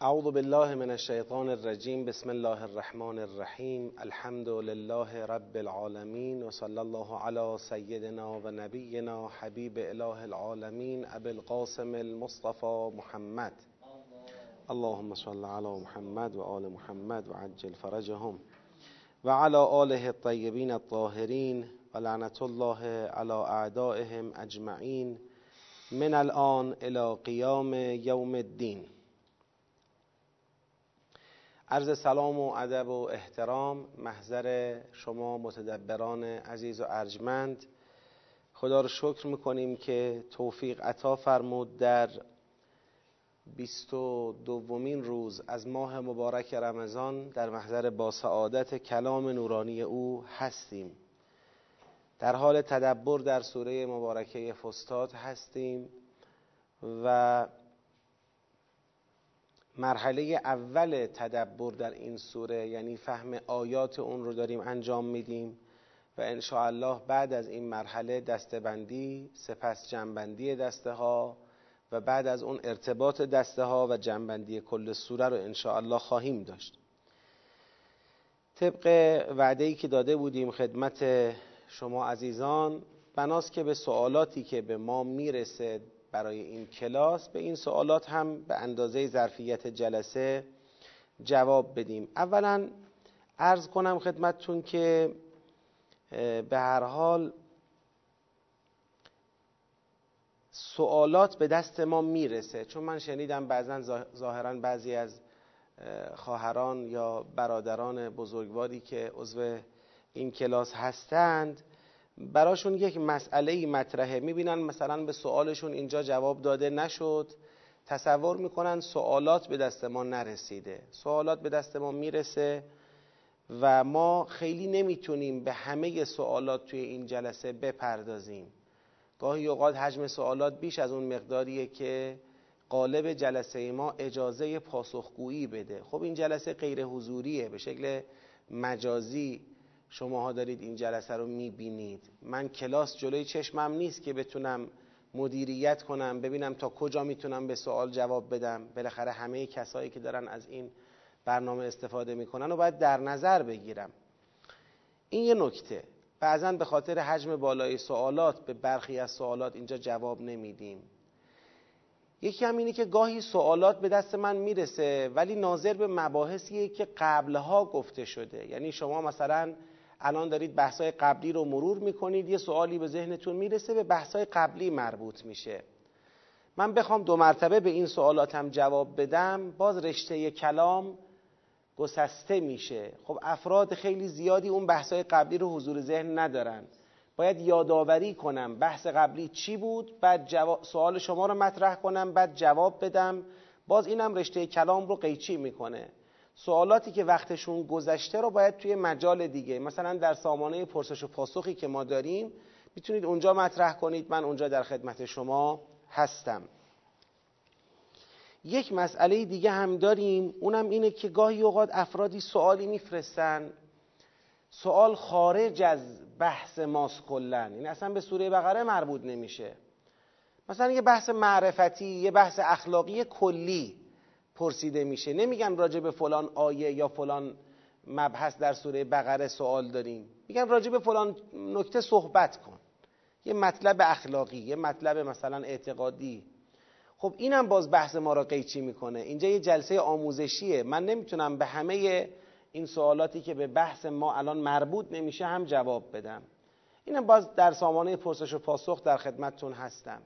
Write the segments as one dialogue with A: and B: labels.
A: اعوذ بالله من الشیطان الرجیم بسم الله الرحمن الرحیم الحمد لله رب العالمین و صلی الله علی سیدنا و نبینا حبیب اله العالمین ابی القاسم المصطفى محمد. اللهم صل علی محمد و آل محمد و عجل فرجهم. و علی آله الطیبین الطاهرین و لعنت الله علی اعدائهم اجمعین. من الان الى قیام یوم الدین. عرض سلام و ادب و احترام محضر شما متدبران عزیز و ارجمند. خدا رو شکر می‌کنیم که توفیق عطا فرمود در بیست و دومین روز از ماه مبارک رمضان در محضر با سعادت کلام نورانی او هستیم. در حال تدبر در سوره مبارکه فستاد هستیم و مرحله اول تدبر در این سوره یعنی فهم آیات اون رو داریم انجام میدیم و ان الله بعد از این مرحله دستبندی سپس جنبندی دسته ها و بعد از اون ارتباط دسته ها و جنبندی کل سوره رو ان الله خواهیم داشت. طبق وعده که داده بودیم خدمت شما عزیزان بناست که به سوالاتی که به ما می‌رسه برای این کلاس به این سوالات هم به اندازه ظرفیت جلسه جواب بدیم. اولا ارز کنم خدمتتون که به هر حال سوالات به دست ما می‌رسه. چون من شنیدم بعضا ظاهرا بعضی از خواهران یا برادران بزرگواری که عضو این کلاس هستند براشون یک مسئله مطرحه. می‌بینن مثلا به سوالشون اینجا جواب داده نشد. تصور می‌کنن سوالات به دست ما نرسیده. سوالات به دست ما می‌رسه و ما خیلی نمی‌تونیم به همه سوالات توی این جلسه بپردازیم. گاهی اوقات حجم سوالات بیش از اون مقداریه که قالب جلسه ما اجازه پاسخگویی بده. خب این جلسه غیر حضوریه. به شکل مجازی شماها دارید این جلسه رو می‌بینید. من کلاس جلوی چشمم نیست که بتونم مدیریت کنم ببینم تا کجا می‌تونم به سوال جواب بدم. بالاخره همه کسایی که دارن از این برنامه استفاده می‌کنن و باید در نظر بگیرم. این یه نکته. بعضا به خاطر حجم بالای سوالات به برخی از سوالات اینجا جواب نمیدیم. یکی هم اینه که گاهی سوالات به دست من می‌رسه ولی ناظر به مباحثیه که قبلها گفته شده. یعنی شما مثلا الان دارید بحثای قبلی رو مرور می‌کنید یه سوالی به ذهنتون می‌رسه به بحثای قبلی مربوط میشه. من بخوام دو مرتبه به این سوالاتم جواب بدم باز رشته کلام گسسته میشه. خب افراد خیلی زیادی اون بحثای قبلی رو حضور ذهن ندارن. باید یادآوری کنم بحث قبلی چی بود بعد سوال شما رو مطرح کنم بعد جواب بدم. باز اینم رشته کلام رو قیچی می‌کنه. سوالاتی که وقتشون گذشته رو باید توی مجال دیگه. مثلا در سامانه پرسش و پاسخی که ما داریم می‌تونید اونجا مطرح کنید من اونجا در خدمت شما هستم. یک مسئله دیگه هم داریم اونم اینه که گاهی اوقات افرادی سوالی میفرستن. سوال خارج از بحث ماست کلن این اصلا به سوره بقره مربوط نمیشه. مثلا یه بحث معرفتی یه بحث اخلاقی کلی. پرسیده میشه. نمیگن راجع به فلان آیه یا فلان مبحث در سوره بقره سوال داریم. میگن راجع به فلان نکته صحبت کن. یه مطلب اخلاقی یه مطلب مثلا اعتقادی. خب اینم باز بحث ما را قیچی می‌کنه. اینجا یه جلسه آموزشیه. من نمی‌تونم به همه این سوالاتی که به بحث ما الان مربوط نمیشه هم جواب بدم. اینم باز در سامانه پرسش و پاسخ در خدمتتون هستم.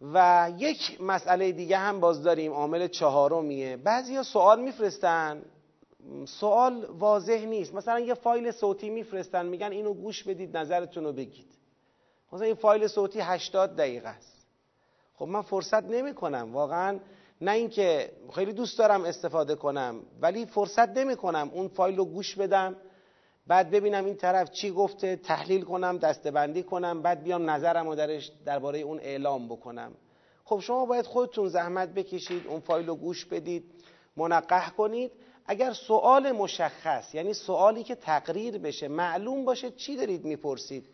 A: و یک مسئله دیگه هم باز داریم عامل چهارمیه بعضی ها سوال میفرستن. سوال واضح نیست. مثلا یه فایل صوتی میفرستن میگن اینو گوش بدید نظرتون رو بگید. مثلا این فایل صوتی 80 دقیقه است. خب من فرصت نمی کنم واقعا. نه اینکه خیلی دوست دارم استفاده کنم ولی فرصت نمی کنم اون فایل رو گوش بدم. بعد ببینم این طرف چی گفته تحلیل کنم دستبندی کنم بعد بیام نظرم رو درش درباره اون اعلام بکنم. خب شما باید خودتون زحمت بکشید اون فایل رو گوش بدید منقح کنید. اگر سوال مشخص یعنی سوالی که تقریر بشه معلوم باشه چی دارید می‌پرسید.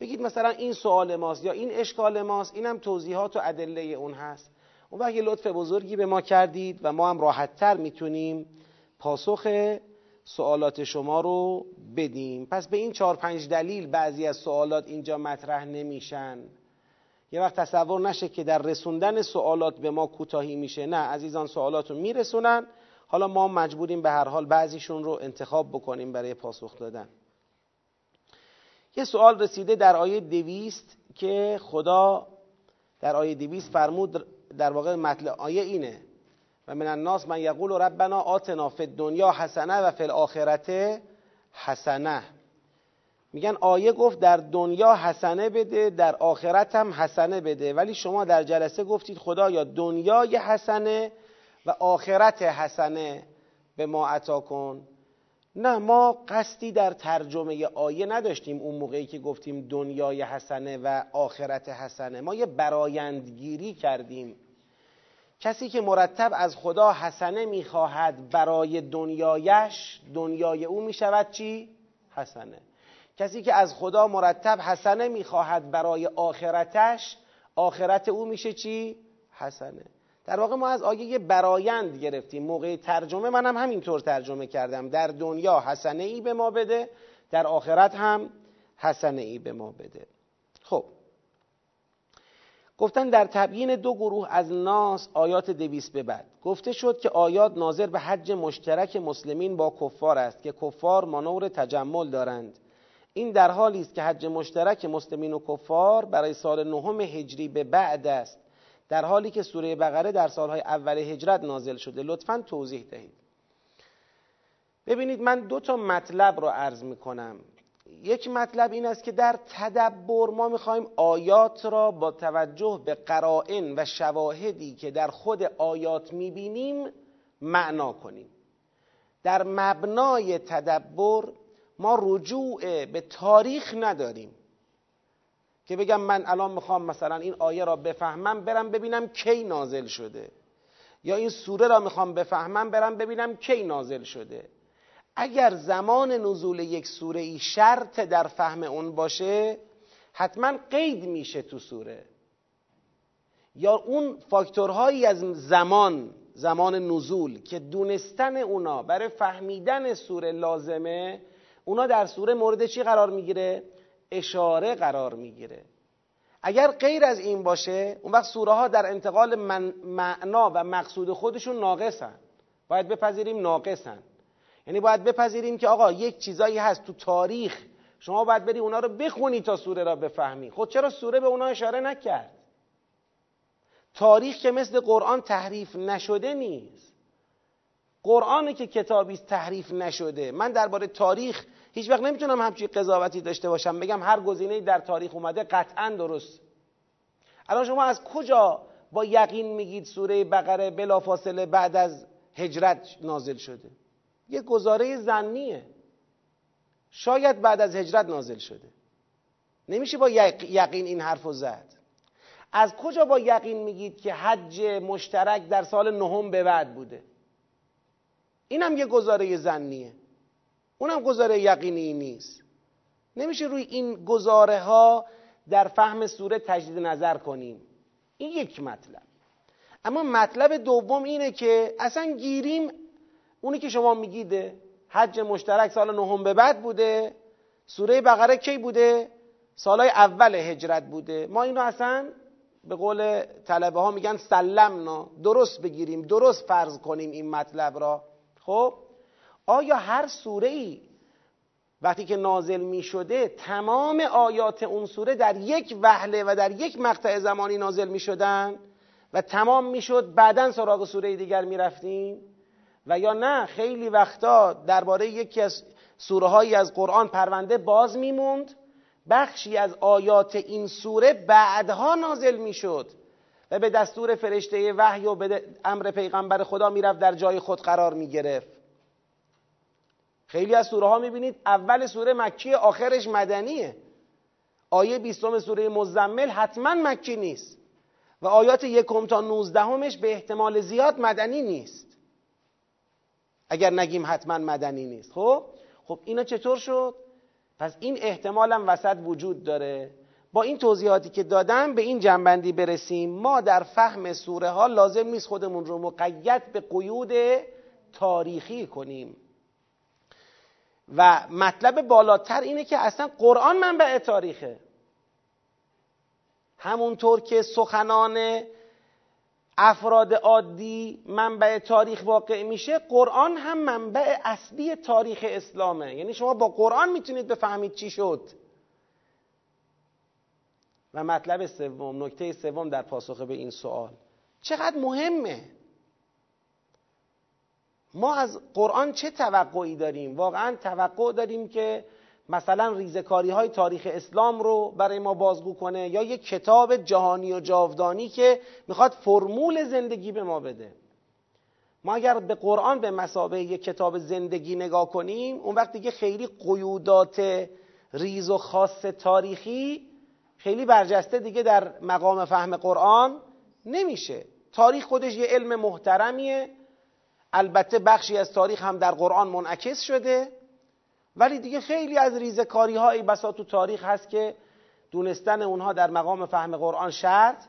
A: بگید مثلا این سوال ماست یا این اشکال ماست اینم توضیحات و ادله اون هست. اون وقت لطف بزرگی به ما کردید و ما هم راحتتر می‌تونیم پاسخ سوالات شما رو بدیم. پس به این چهار پنج دلیل بعضی از سوالات اینجا مطرح نمیشن. یه وقت تصور نشه که در رسوندن سوالات به ما کوتاهی میشه. نه عزیزان سوالات رو میرسونن. حالا ما مجبوریم به هر حال بعضیشون رو انتخاب بکنیم برای پاسخ دادن. یه سوال رسیده در آیه دویست که خدا در آیه دویست فرمود در واقع مطلع آیه اینه. و من الناس من یقول ربنا آتنا فی الدنیا حسنه و فی الاخرته حسنه. میگن آیه گفت در دنیا حسنه بده در آخرت هم حسنه بده. ولی شما در جلسه گفتید خدایا دنیای حسنه و آخرت حسنه به ما عطا کن. نه ما قصدی در ترجمه آیه نداشتیم اون موقعی که گفتیم دنیای حسنه و آخرت حسنه. ما یه برایندگیری کردیم. کسی که مرتب از خدا حسنه می‌خواهد برای دنیایش دنیای او می‌شود چی؟ حسنه. کسی که از خدا مرتب حسنه می‌خواهد برای آخرتش آخرت او میشه چی؟ حسنه. در واقع ما از آیه یه برایند گرفتیم. موقع ترجمه منم هم همینطور ترجمه کردم. در دنیا حسنه ای به ما بده در آخرت هم حسنه ای به ما بده. گفتن در تبیین دو گروه از ناس آیات دویست به بعد. گفته شد که آیات ناظر به حج مشترک مسلمین با کفار است که کفار مانور تجمل دارند. این در حالی است که حج مشترک مسلمین و کفار برای سال نهم هجری به بعد است در حالی که سوره بقره در سالهای اول هجرت نازل شده. لطفا توضیح دهید. ببینید من دو تا مطلب رو عرض می کنم یک مطلب این است که در تدبر ما می‌خوایم آیات را با توجه به قرائن و شواهدی که در خود آیات می‌بینیم معنا کنیم. در مبنای تدبر ما رجوع به تاریخ نداریم که بگم من الان می‌خوام مثلا این آیه را بفهمم برم ببینم کی نازل شده. یا این سوره را می‌خوام بفهمم برم ببینم کی نازل شده. اگر زمان نزول یک سوره ای شرط در فهم اون باشه حتما قید میشه تو سوره. یا اون فاکتورهایی از زمان زمان نزول که دونستن اونا برای فهمیدن سوره لازمه اونا در سوره مورد چی قرار می‌گیره؟ اشاره قرار می‌گیره. اگر غیر از این باشه اون وقت سوره ها در انتقال معنا و مقصود خودشون ناقصن. باید بپذیریم ناقصن. یعنی باید بپذیریم که آقا یک چیزایی هست تو تاریخ. شما باید بری اونا رو بخونی تا سوره را بفهمی. خود خب چرا سوره به اونا اشاره نکرد؟ تاریخ که مثل قرآن تحریف نشده نیست. قرآنی که کتابی تحریف نشده. من درباره تاریخ هیچ وقت نمی‌تونم همچین قضاوتی داشته باشم. بگم هر گزینه‌ای در تاریخ اومده قطعا درست. الان شما از کجا با یقین میگید سوره بقره بلافاصله بعد از هجرت نازل شده؟ یه گزاره زنیه. شاید بعد از هجرت نازل شده. نمیشه با یقین این حرف زد. از کجا با یقین میگید که حج مشترک در سال نهم به بعد بوده؟ اینم یه گزاره زنیه. اونم گزاره یقینی نیست. نمیشه روی این گزاره ها در فهم سوره تجدید نظر کنیم. این یک مطلب. اما مطلب دوم اینه که اصلا گیریم اونی که شما میگیده حج مشترک سال نهم به بعد بوده سوره بقره کی بوده؟ سالهای اول هجرت بوده. ما اینو اصلا به قول طلبه ها میگن سلمنا درست بگیریم درست فرض کنیم این مطلب را. خب آیا هر سوره ای وقتی که نازل می شده تمام آیات اون سوره در یک وهله و در یک مقطع زمانی نازل می شدن و تمام می شد بعدا سراغ سوره دیگر می رفتیم و یا نه خیلی وقتا درباره یکی از سوره هایی از قرآن پرونده باز میموند. بخشی از آیات این سوره بعدها نازل می‌شد و به دستور فرشته وحی و به امر پیغمبر خدا می‌رفت در جای خود قرار می‌گرفت. خیلی از سوره ها می‌بینید اول سوره مکی آخرش مدنیه. آیه بیستم سوره مزمل حتما مکی نیست و آیات یکم تا نوزدهمش به احتمال زیاد مدنی نیست. اگر نگیم حتما مدنی نیست. خب؟ خب اینا چطور شد؟ پس این احتمال هم وسط وجود داره. با این توضیحاتی که دادم به این جنبندی برسیم ما در فهم سوره ها لازم نیست خودمون رو مقید به قیود تاریخی کنیم. و مطلب بالاتر اینه که اصلا قرآن منبع تاریخه. همونطور که سخنان افراد عادی منبع تاریخ واقع میشه قرآن هم منبع اصلی تاریخ اسلامه. یعنی شما با قرآن می‌تونید بفهمید چی شد. و مطلب سوم نکته سوم در پاسخ به این سوال. چقدر مهمه؟ ما از قرآن چه توقعی داریم؟ واقعا توقع داریم که مثلا ریزکاری های تاریخ اسلام رو برای ما بازگو کنه یا یک کتاب جهانی و جاودانی که می‌خواد فرمول زندگی به ما بده. ما اگر به قرآن به مسابه یک کتاب زندگی نگاه کنیم اون وقت دیگه خیلی قیودات ریز و خاص تاریخی خیلی برجسته دیگه در مقام فهم قرآن نمیشه. تاریخ خودش یه علم محترمیه. البته بخشی از تاریخ هم در قرآن منعکس شده. ولی دیگه خیلی از ریزکاری های بسا تو تاریخ هست که دونستن اونها در مقام فهم قرآن شرط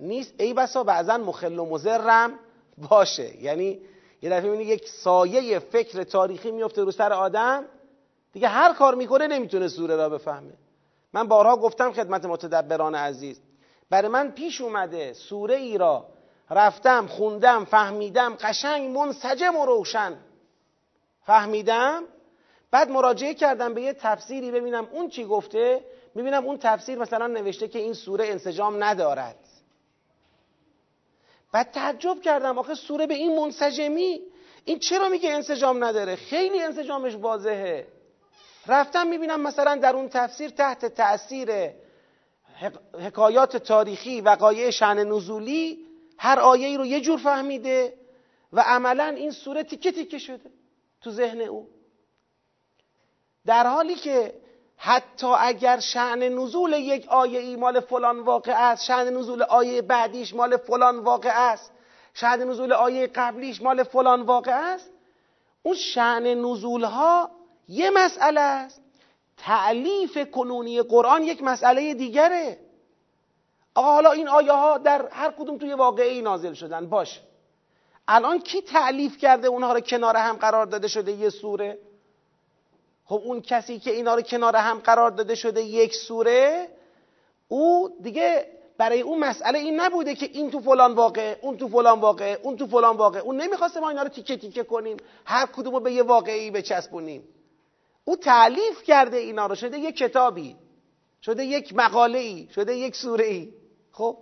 A: نیست. ای بسا بعضا مخل و مزرم باشه. یعنی یه دفعه می‌بینی یک سایه فکر تاریخی میفته رو سر آدم دیگه هر کار می‌کنه نمی‌تونه سوره را بفهمه. من بارها گفتم خدمت متدبران عزیز برای من پیش اومده سوره ای را رفتم خوندم فهمیدم قشنگ منسجم و روشن فهمیدم. بعد مراجعه کردم به یه تفسیری ببینم اون چی گفته می‌بینم اون تفسیر مثلا نوشته که این سوره انسجام ندارد. بعد تعجب کردم آخه سوره به این منسجمی این چرا میگه انسجام نداره؟ خیلی انسجامش واضحه. رفتم می‌بینم مثلا در اون تفسیر تحت تأثیر حکایات تاریخی وقایع شعن نزولی هر آیه ای رو یه جور فهمیده و عملا این سوره تیکه تیکه شده تو ذهن او. در حالی که حتی اگر شعن نزول یک آیه ای مال فلان واقع است شعن نزول آیه بعدیش مال فلان واقع است شعن نزول آیه قبلیش مال فلان واقع است اون شعن نزول ها یه مسئله است. تعلیف کنونی قرآن یک مسئله دیگره. آقا حالا این آیه ها در هر کدوم توی واقعی نازل شدن باش الان کی تعلیف کرده اونها رو کنار هم قرار داده شده یه سوره؟ خب اون کسی که اینا رو کنار هم قرار داده شده یک سوره او دیگه برای اون مسئله این نبوده که این تو فلان واقع اون تو فلان واقع اون تو فلان واقع اون نمی‌خواسته ما اینا رو تیکه تیکه کنیم هر کدوم رو به یه واقعی بچسبونیم. او تعلیف کرده اینا رو شده یک کتابی شده یک مقاله ای شده یک سوره ای خب؟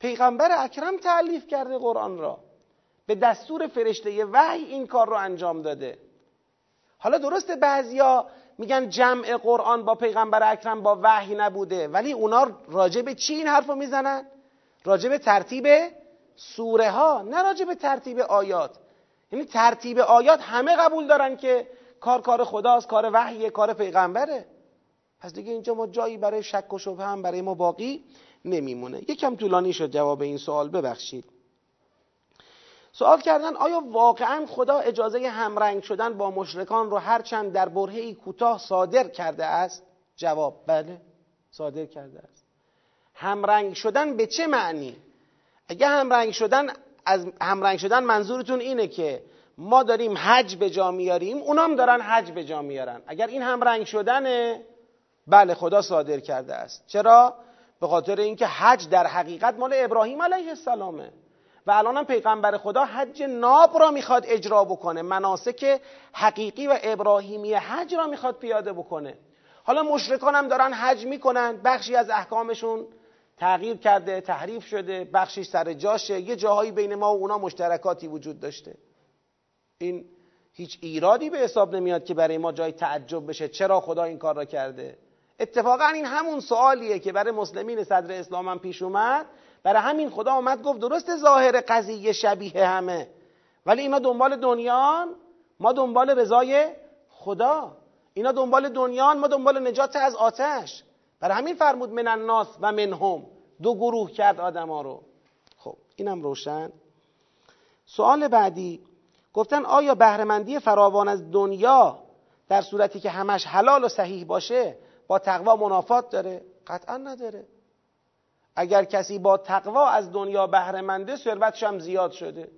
A: پیغمبر اکرم تعلیف کرده قرآن را. به دستور فرشته وحی این کار رو انجام داده. حالا درسته بعضیا میگن جمع قرآن با پیغمبر اکرم با وحی نبوده ولی اونا راجع به چی این حرف رو می‌زنن؟ راجع به ترتیب سوره ها نه راجع به ترتیب آیات. یعنی ترتیب آیات همه قبول دارن که کار کار خداست کار وحیه کار پیغمبره. پس دیگه اینجا ما جایی برای شک و شبه هم برای ما باقی نمیمونه. یکم طولانی شد جواب این سوال ببخشید. سوال کردن آیا واقعا خدا اجازه همرنگ شدن با مشرکان رو هرچند در برهی کوتاه صادر کرده است؟ جواب بله صادر کرده است. همرنگ شدن به چه معنی؟ اگه همرنگ شدن از همرنگ شدن منظورتون اینه که ما داریم حج به جا میاریم اونام دارن حج به جا میارن. اگر این همرنگ شدنه بله خدا صادر کرده است. چرا؟ به خاطر اینکه حج در حقیقت مال ابراهیم علیه السلامه. و الان هم پیغمبر خدا حج ناب را می‌خواد اجرا بکنه مناسک حقیقی و ابراهیمی حج را می‌خواد پیاده بکنه. حالا مشرکان هم دارن حج می‌کنن بخشی از احکامشون تغییر کرده تحریف شده بخشی سر جاشه یه جاهایی بین ما و اونا مشترکاتی وجود داشته. این هیچ ایرادی به حساب نمیاد که برای ما جای تعجب بشه چرا خدا این کار را کرده؟ اتفاقا این همون سوالیه که برای مسلمین صدر اسلام هم پیش اومد. برای همین خدا آمد گفت درست ظاهر قضیه شبیه همه. ولی اینا دنبال دنیان ما دنبال رضای خدا. اینا دنبال دنیان ما دنبال نجات از آتش. برای همین فرمود من الناس و منهم. دو گروه کرد آدما رو. خب اینم روشن. سوال بعدی. گفتن آیا بهرهمندی فراوان از دنیا در صورتی که همش حلال و صحیح باشه با تقوا منافات داره؟ قطعا نداره. اگر کسی با تقوا از دنیا بهره ثروتش هم زیاد شده.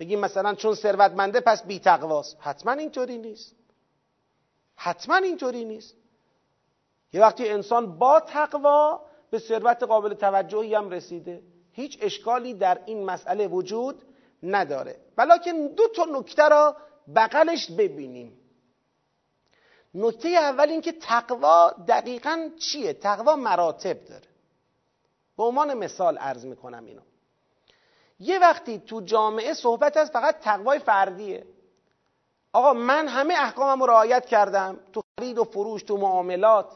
A: بگیم مثلا چون ثروتمنده پس بی تقواست. حتما اینطوری نیست. حتما اینطوری نیست. یه وقتی انسان با تقوا به ثروت قابل توجهی هم رسیده. هیچ اشکالی در این مسئله وجود نداره. ولیکن دو تا نکته را بغلش ببینیم. نکته اول این که تقوا دقیقا چیه؟ تقوا مراتب داره. به عنوان مثال عرض می‌کنم اینو. یه وقتی تو جامعه صحبت از فقط تقوای فردیه. آقا من همه احکامم رو رعایت کردم تو خرید و فروش تو معاملات.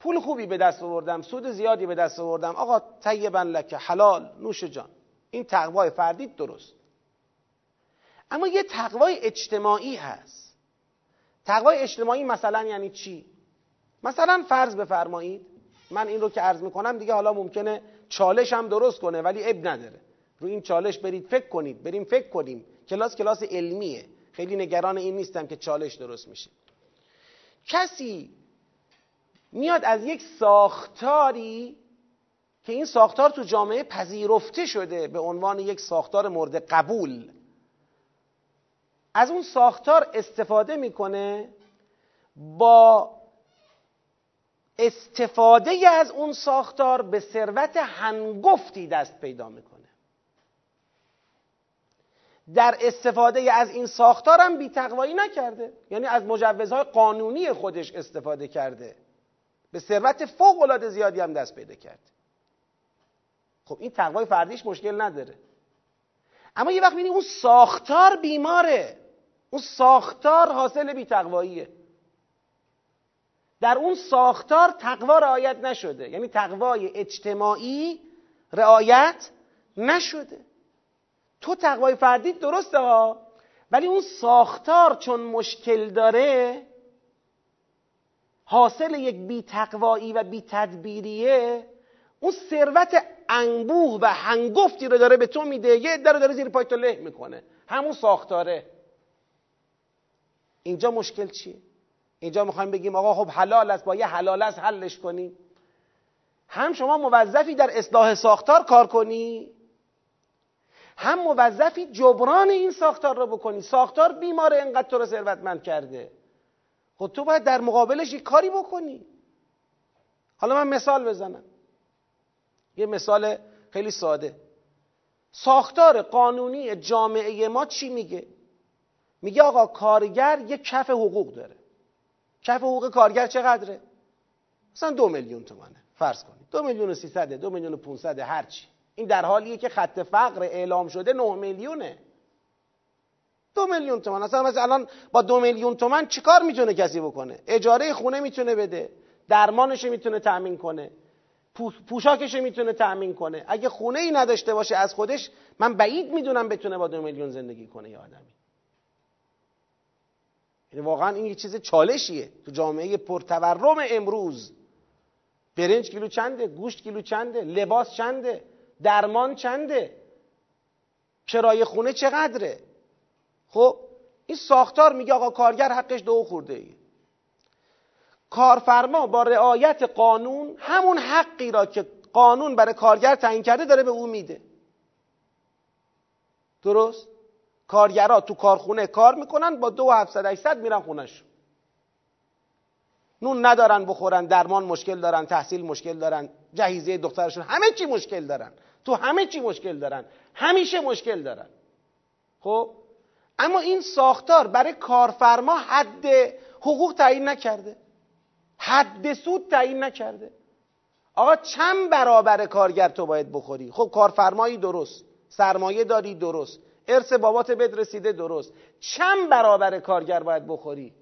A: پول خوبی به دست آوردم سود زیادی به دست آوردم. آقا طیبا لکه حلال نوش جان. این تقوای فردی درست. اما یه تقوای اجتماعی هست. تقوای اجتماعی مثلا یعنی چی؟ مثلا فرض بفرمایید من این رو که عرض می‌کنم دیگه حالا ممکنه چالش هم درست کنه ولی اب نداره. رو این چالش برید فکر کنید بریم فکر کنیم. کلاس کلاس علمیه. خیلی نگران این نیستم که چالش درست میشه. کسی میاد از یک ساختاری که این ساختار تو جامعه پذیرفته شده به عنوان یک ساختار مورد قبول از اون ساختار استفاده می‌کنه با استفاده از اون ساختار به ثروت هنگفتی دست پیدا می‌کنه. در استفاده از این ساختار هم بی نکرده. یعنی از مجوزهای قانونی خودش استفاده کرده. به ثروت فوق العاده زیادی هم دست پیدا کرد خب این تقوای فردیش مشکل نداره. اما یه وقت می‌بینی اون ساختار بیماره. اون ساختار حاصل بی در اون ساختار تقوا رعایت نشده. یعنی تقوای اجتماعی رعایت نشده. تو تقوای فردی درسته ها ولی اون ساختار چون مشکل داره حاصل یک بی تقوایی و بی تدبیریه اون ثروت انبوه و هنگفتی رو داره به تو میده یه عده رو داره زیر پای تو له می‌کنه. همون ساختاره. اینجا مشکل چیه؟ اینجا می‌خوایم بگیم آقا خب حلال است با یه حلال است حلش کنی. هم شما موظفی در اصلاح ساختار کار کنی هم موظفی جبران این ساختار رو بکنی. ساختار بیماره انقدر تو رو ثروتمند کرده. خب تو باید در مقابلش یک کاری بکنی. حالا من مثال بزنم. یه مثال خیلی ساده. ساختار قانونی جامعه ما چی میگه؟ میگه آقا کارگر یک کف حقوق داره. کف حقوق کارگر چقدره؟ مثلا دو میلیون تومنه فرض کنید. دو میلیون و سیصده دو میلیون و پونصده هرچی این در حالیه که خط فقر اعلام شده نه میلیونه. دو میلیون تومن اصلا مثلا الان با دو میلیون تومن چیکار می‌تونه کسی بکنه؟ اجاره خونه می‌تونه بده. درمانش می‌تونه تأمین کنه. پوشاکش می‌تونه تأمین کنه. اگه خونه ای نداشته باشه از خودش من بعید می‌دونم بتونه با دو میلیون زندگی کنه یه آدمی. یعنی واقعا این یه چیز چالشیه. تو جامعه پرتورم امروز برنج کیلو چنده گوشت کیلو چنده لباس چنده درمان چنده کرایه خونه چقدره؟ خب این ساختار میگه آقا کارگر حقش دو خورده ای کارفرما با رعایت قانون همون حقی را که قانون برای کارگر تعیین کرده داره به او میده. درست؟ کارگرها تو کارخونه کار می‌کنن با دو هفتصد 800 میرن خونش نون ندارن بخورن درمان مشکل دارن تحصیل مشکل دارن جهیزه دخترشون همه چی مشکل دارن. تو همه چی مشکل دارن. همیشه مشکل دارن. خب؟ اما این ساختار برای کارفرما حد حقوق تعیین نکرده. حد سود تعیین نکرده. آقا چند برابر کارگر تو باید بخوری؟ خب کارفرمایی درست سرمایه داری درست. ارث بابات بد رسیده درست. چند برابر کارگر باید بخوری؟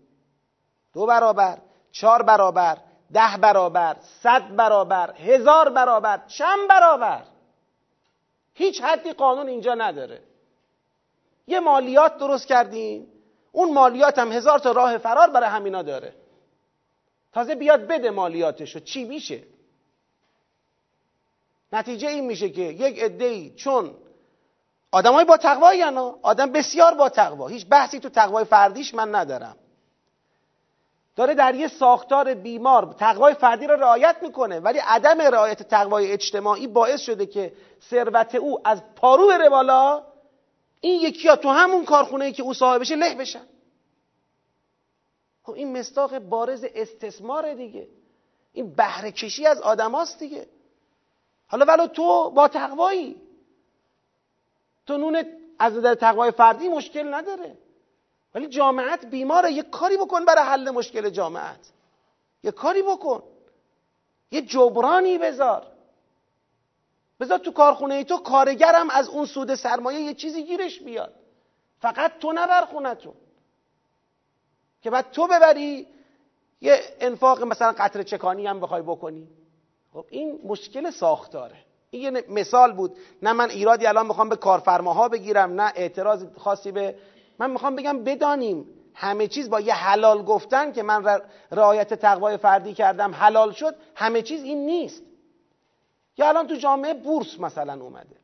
A: دو برابر چهار برابر ده برابر صد برابر هزار برابر چند برابر؟ هیچ حدی قانون اینجا نداره. یه مالیات درست کردیم اون مالیات هم هزار تا راه فرار برای همینا داره. تازه بیاد بده مالیاتشو چی میشه؟ نتیجه این میشه که یک عده‌ای چون آدمای با تقوا یعنی آدم بسیار با تقوا. هیچ بحثی تو تقوای فردیش من ندارم. داره در یه ساختار بیمار تقوای فردی را رعایت می‌کنه ولی عدم رعایت تقوای اجتماعی باعث شده که ثروت او از پارو بره بالا. این یکی ها تو همون کارخونه که او صاحبشه له بشن. خب این مستاق بارز استثمار دیگه. این بهره کشی از آدماست دیگه. حالا ولو تو با تقوایی. تو نون از نظر تقوای فردی مشکل نداره. ولی جامعت بیماره. یه کاری بکن برای حل مشکل جامعت. یه کاری بکن. یه جبرانی بذار. بذار تو کارخونه ای تو کارگرم از اون سود سرمایه یه چیزی گیرش بیاد. فقط تو نبر خونتون که بعد تو ببری یه انفاق مثلا قطر چکانی هم بخوای بکنی. خب این مشکل ساختاره. این یه مثال بود. نه من ایرادی الان می‌خوام به کارفرماها بگیرم نه اعتراض خاصی به من می‌خوام بگم بدانیم همه چیز با یه حلال گفتن که من رعایت تقوای فردی کردم حلال شد همه چیز این نیست. یا الان تو جامعه بورس مثلا اومده.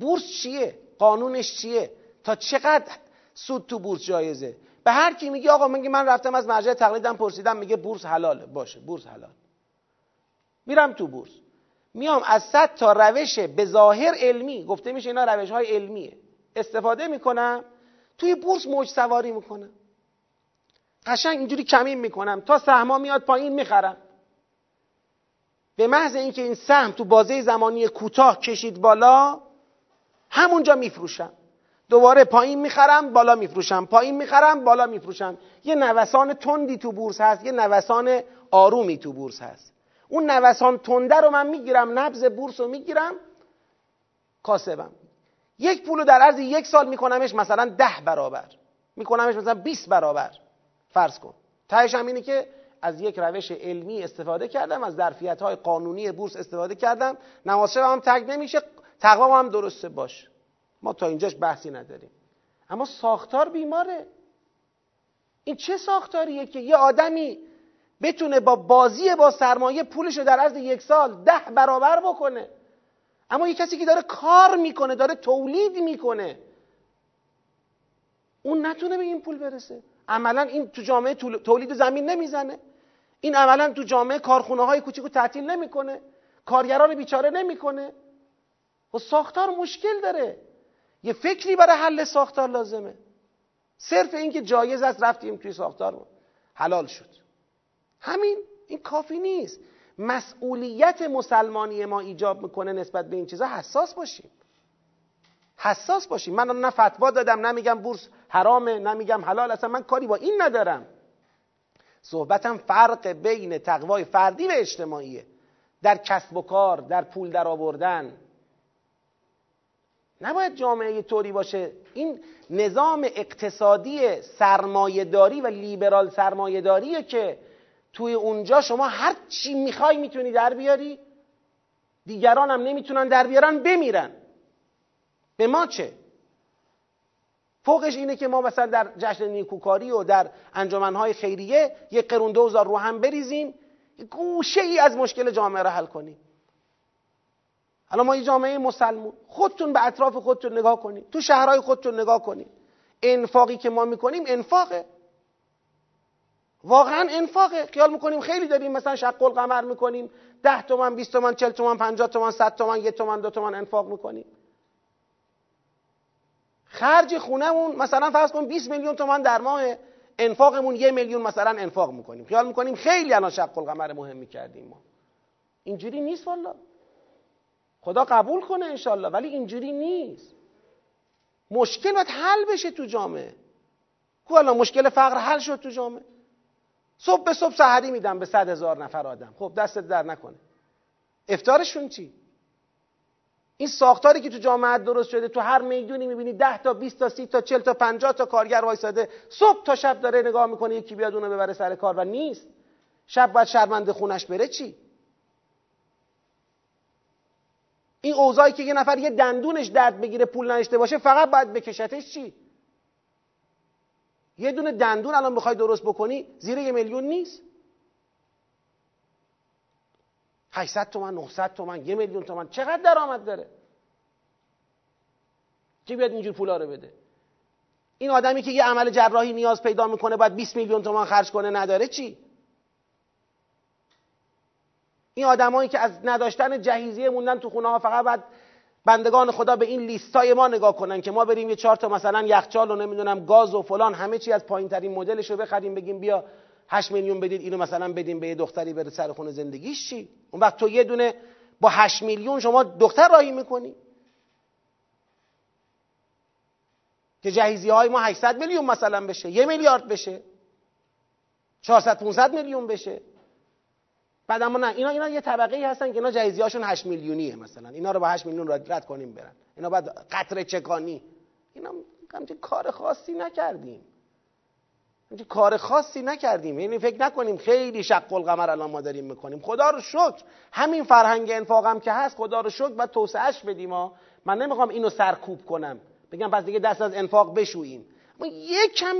A: بورس چیه؟ قانونش چیه؟ تا چقدر سود تو بورس جایزه؟ به هر کی میگه آقا میگه من رفتم از مرجع تقلیدم پرسیدم میگه بورس حلاله باشه بورس حلال. میرم تو بورس. میام از صد تا روش به ظاهر علمی گفته میشه اینا روش های علمیه. استفاده می‌کنم توی بورس موج سواری می‌کنم. قشنگ اینجوری کمین می‌کنم. تا سهما میاد پایین می‌خرم. به محض اینکه این سهم تو بازه زمانی کوتاه کشید بالا همونجا میفروشم. دوباره پایین می‌خرم بالا میفروشم. پایین می‌خرم بالا میفروشم. یه نوسان تندی تو بورس هست یه نوسان آرومی تو بورس هست. اون نوسان تنده رو من می‌گیرم نبز بورس رو می‌گیرم کاسبم. یک پول رو در عرض یک سال میکنمش مثلا ده برابر. میکنمش مثلا 20 برابر. فرض کن. تهش هم اینه که از یک روش علمی استفاده کردم از ظرفیت های قانونی بورس استفاده کردم. نماز هم تگ نمیشه تقوام هم درسته باش. ما تا اینجاش بحثی نداریم. اما ساختار بیماره. این چه ساختاریه که یه آدمی بتونه با بازی با سرمایه پولش رو در عرض یک سال ده برابر بکنه. اما یه کسی که داره کار می‌کنه داره تولید می‌کنه اون نتونه به این پول برسه. عملا این تو جامعه تولید زمین نمی‌زنه. این عملا تو جامعه کارخونه های کوچیکو تعطیل نمی‌کنه. کارگران بیچاره نمی‌کنه. و ساختار مشکل داره. یه فکری برای حل ساختار لازمه. صرف اینکه جایز است رفتیم توی ساختار. حلال شد. همین این کافی نیست. مسئولیت مسلمانی ما ایجاب می‌کنه نسبت به این چیزا حساس باشیم. حساس باشیم. من نه فتوا دادم نمیگم بورس حرامه نمیگم حلال. اصلا من کاری با این ندارم. صحبتم فرق بین تقوای فردی و اجتماعیه. در کسب و کار در پول در آوردن. نباید جامعه طوری باشه. این نظام اقتصادی سرمایهداری و لیبرال سرمایهداریه که توی اونجا شما هر چی می‌خوای می‌تونی در بیاری. دیگران هم نمی‌تونن در بیارن بمیرن. به ما چه؟ فوقش اینه که ما مثلا در جشن نیکوکاری و در انجمنهای خیریه یک قرون دوزار رو هم بریزیم گوشه ای از مشکل جامعه را حل کنیم. الان ما یه جامعه مسلمون. خودتون به اطراف خودتون نگاه کنید. تو شهرهای خودتون نگاه کنید. انفاقی که ما می‌کنیم انفاقه. واقعا انفاقه. خیال می‌کنیم خیلی داریم مثلا شق القمر می‌کنیم ده تومن 20 تومن 40 تومن 50 تومن 100 تومن یک تومن دو تومن انفاق می‌کنیم. خرج خونهمون مثلا فرض کن 20 میلیون تومن در ماه انفاقمون یه میلیون مثلا انفاق می‌کنیم. خیال می‌کنیم خیلی الان شق القمر مهم می‌کردیم ما. اینجوری نیست والا خدا قبول کنه انشالله ولی اینجوری نیست. مشکل باید حل بشه تو جامعه. کو الان مشکل فقر حل شد تو جامعه؟ صبح به صبح سحری میدم به صد هزار نفر آدم. خب دستت در نکنه. افتارشون چی؟ این ساختاری که تو جامعه درست شده تو هر می‌دونی می‌بینی 10 تا 20 تا 30 تا 40 تا 50 تا کارگر وایساده. صبح تا شب داره نگاه می‌کنه یکی بیاد اونو ببره سر کار و نیست. شب باید شرمنده خونش بره چی؟ این اوضاعی که یه نفر یه دندونش درد بگیره پول نشته باشه فقط باید بکشتش چی؟ یه دونه دندون الان بخوای درست بکنی زیر یه میلیون نیست. 800 تومن 900 تومن یه میلیون تومن. چقدر درآمد داره؟ کی بیاد اینجور پولا رو بده؟ این آدمی که یه عمل جراحی نیاز پیدا می‌کنه باید 20 میلیون تومان خرج کنه نداره چی؟ این آدمایی که از نداشتن جهیزیه موندن تو خونه ها فقط بعد بندگان خدا به این لیستای ما نگاه کنن که ما بریم یه چهار تا مثلا یخچال و نمی‌دونم گاز و فلان همه چی از پایین ترین مدلش رو بخریم بگیم بیا 8 میلیون بدید اینو مثلا بدیم به یه دختری بره سر خونه زندگیش چی. اون وقت تو یه دونه با 8 میلیون شما دختر راهی می‌کنی. که جهیزی های ما 800 میلیون مثلا بشه یه میلیارد بشه 400 500 میلیون بشه. بعد اما نه اینا اینا یه طبقه ای هستن که اینا جهیزی هاشون 8 میلیونیه مثلا. اینا رو با 8 میلیون رد کنیم برن. اینا بعد قطره چکانی. اینا همچین کار خاصی نکردیم. همچین کار خاصی نکردیم. یعنی فکر نکنیم خیلی شق القمر الان ما داریم می‌کنیم. خدا رو شکر. همین فرهنگ انفاقم که هست خدا رو شکر. و توسعهش بدیم ها. من نمی‌خوام اینو سرکوب کنم. بگم پس دیگه دست از انفاق بشوییم. ما یکم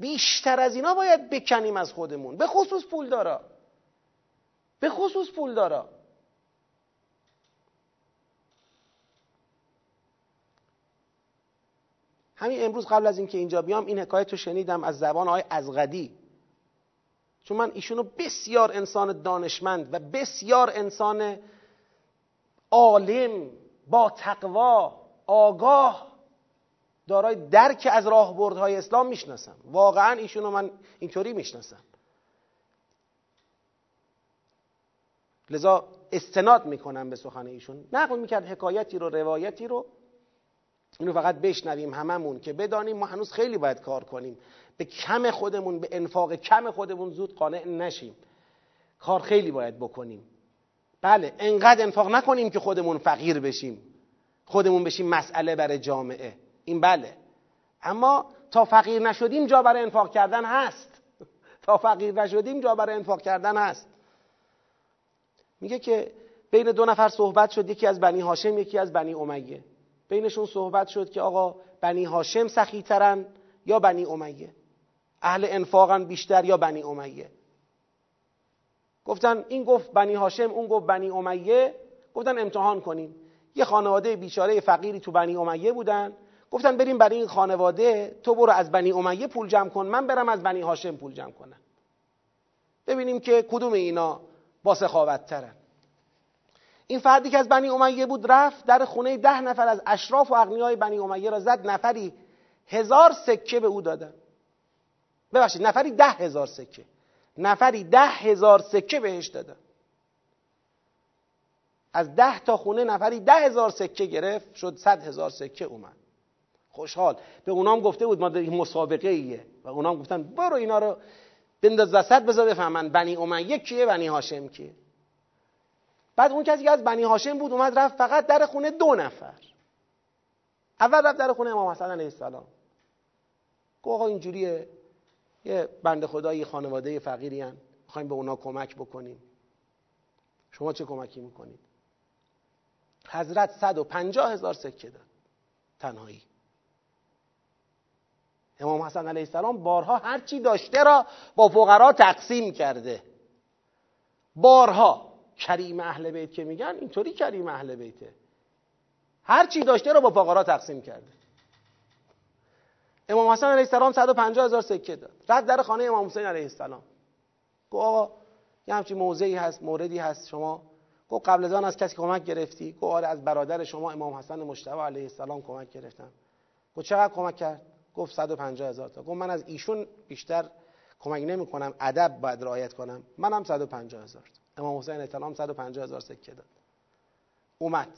A: بیشتر از اینا باید بکنیم از خودمون. به خصوص پول دارا به خصوص پول دارا همین امروز قبل از اینکه اینجا بیام این حکایت رو شنیدم از زبان آقای ازغدی. چون من ایشونو بسیار انسان دانشمند و بسیار انسان عالم با تقوا آگاه دارای درک از راهبردهای اسلام می‌شناسم. واقعا ایشونو من اینطوری می‌شناسم. لذا استناد می‌کنم به سخن ایشون. نقل می‌کرد حکایتی رو روایتی رو. اینو فقط بشنویم هممون که بدانیم ما هنوز خیلی باید کار کنیم. به کم خودمون به انفاق کم خودمون زود قانع نشیم. کار خیلی باید بکنیم. بله انقدر انفاق نکنیم که خودمون فقیر بشیم. خودمون بشیم مسئله برای جامعه. این بله. اما تا فقیر نشدیم جا برای انفاق کردن هست. تا فقیر نشدیم جا برای انفاق کردن هست. میگه که بین دو نفر صحبت شد یکی از بنی هاشم یکی از بنی امیه. بینشون صحبت شد که آقا بنی هاشم سخی ترن یا بنی امیه؟ اهل انفاقن بیشتر یا بنی امیه؟ گفتن این گفت بنی هاشم اون گفت بنی امیه. گفتن امتحان کنیم یه خانواده بیچاره فقیری تو بنی امیه بودن. گفتن بریم برای این خانواده تو برو از بنی امیه پول جمع کن من برم از بنی هاشم پول جمع کنم. ببینیم که کدوم اینا با سخاوت این فردی که از بنی امیه بود رفت در خونه ده نفر از اشراف و اغنیای بنی امیه را زد نفری هزار سکه به او دادن. ببخشید نفری ده هزار سکه. نفری ده هزار سکه بهش دادن. از ده تا خونه نفری ده هزار سکه گرفت شد صد هزار سکه اومد. خوشحال. به اونام گفته بود ما این مسابقه ایه و اونام گفتن برو اینا رو بنداز وسط بذار بفهمن. بنی امیه کیه؟ بنی هاشم کیه؟ بعد اون کسی که از بنی هاشم بود اومد رفت فقط در خونه دو نفر. اول رفت در خونه امام حسن علیه السلام. گفت آقا اینجوریه. یه بنده خدایی خانواده فقیری هن. به اونا کمک بکنیم. شما چه کمکی می‌کنید؟ حضرت 150 هزار سکه داد. تنهایی. امام حسن علیه السلام بارها هرچی داشته را با فقرا تقسیم کرده. بارها. کریم اهل بیت که میگن اینطوری کریم اهل بیته. هرچی داشته را با فقرا تقسیم کرده. امام حسن علیه السلام 150 هزار سکه داد. رد در خانه امام حسین علیه السلام. گفت آقا یه همچین موضعی هست موردی هست شما. گفت قبل از آن از کسی کمک گرفتی؟ گفت آره از برادر شما امام حسن مجتبی علیه السلام کمک گرفتم. گفت چقدر کمک کرد؟ گفت 150 هزار تا. گفت من از ایشون بیشتر کمک نمی کنم ادب باید رعایت کنم. منم 150 هزار امام حسین السلام 150 هزار سکه داد. اومد.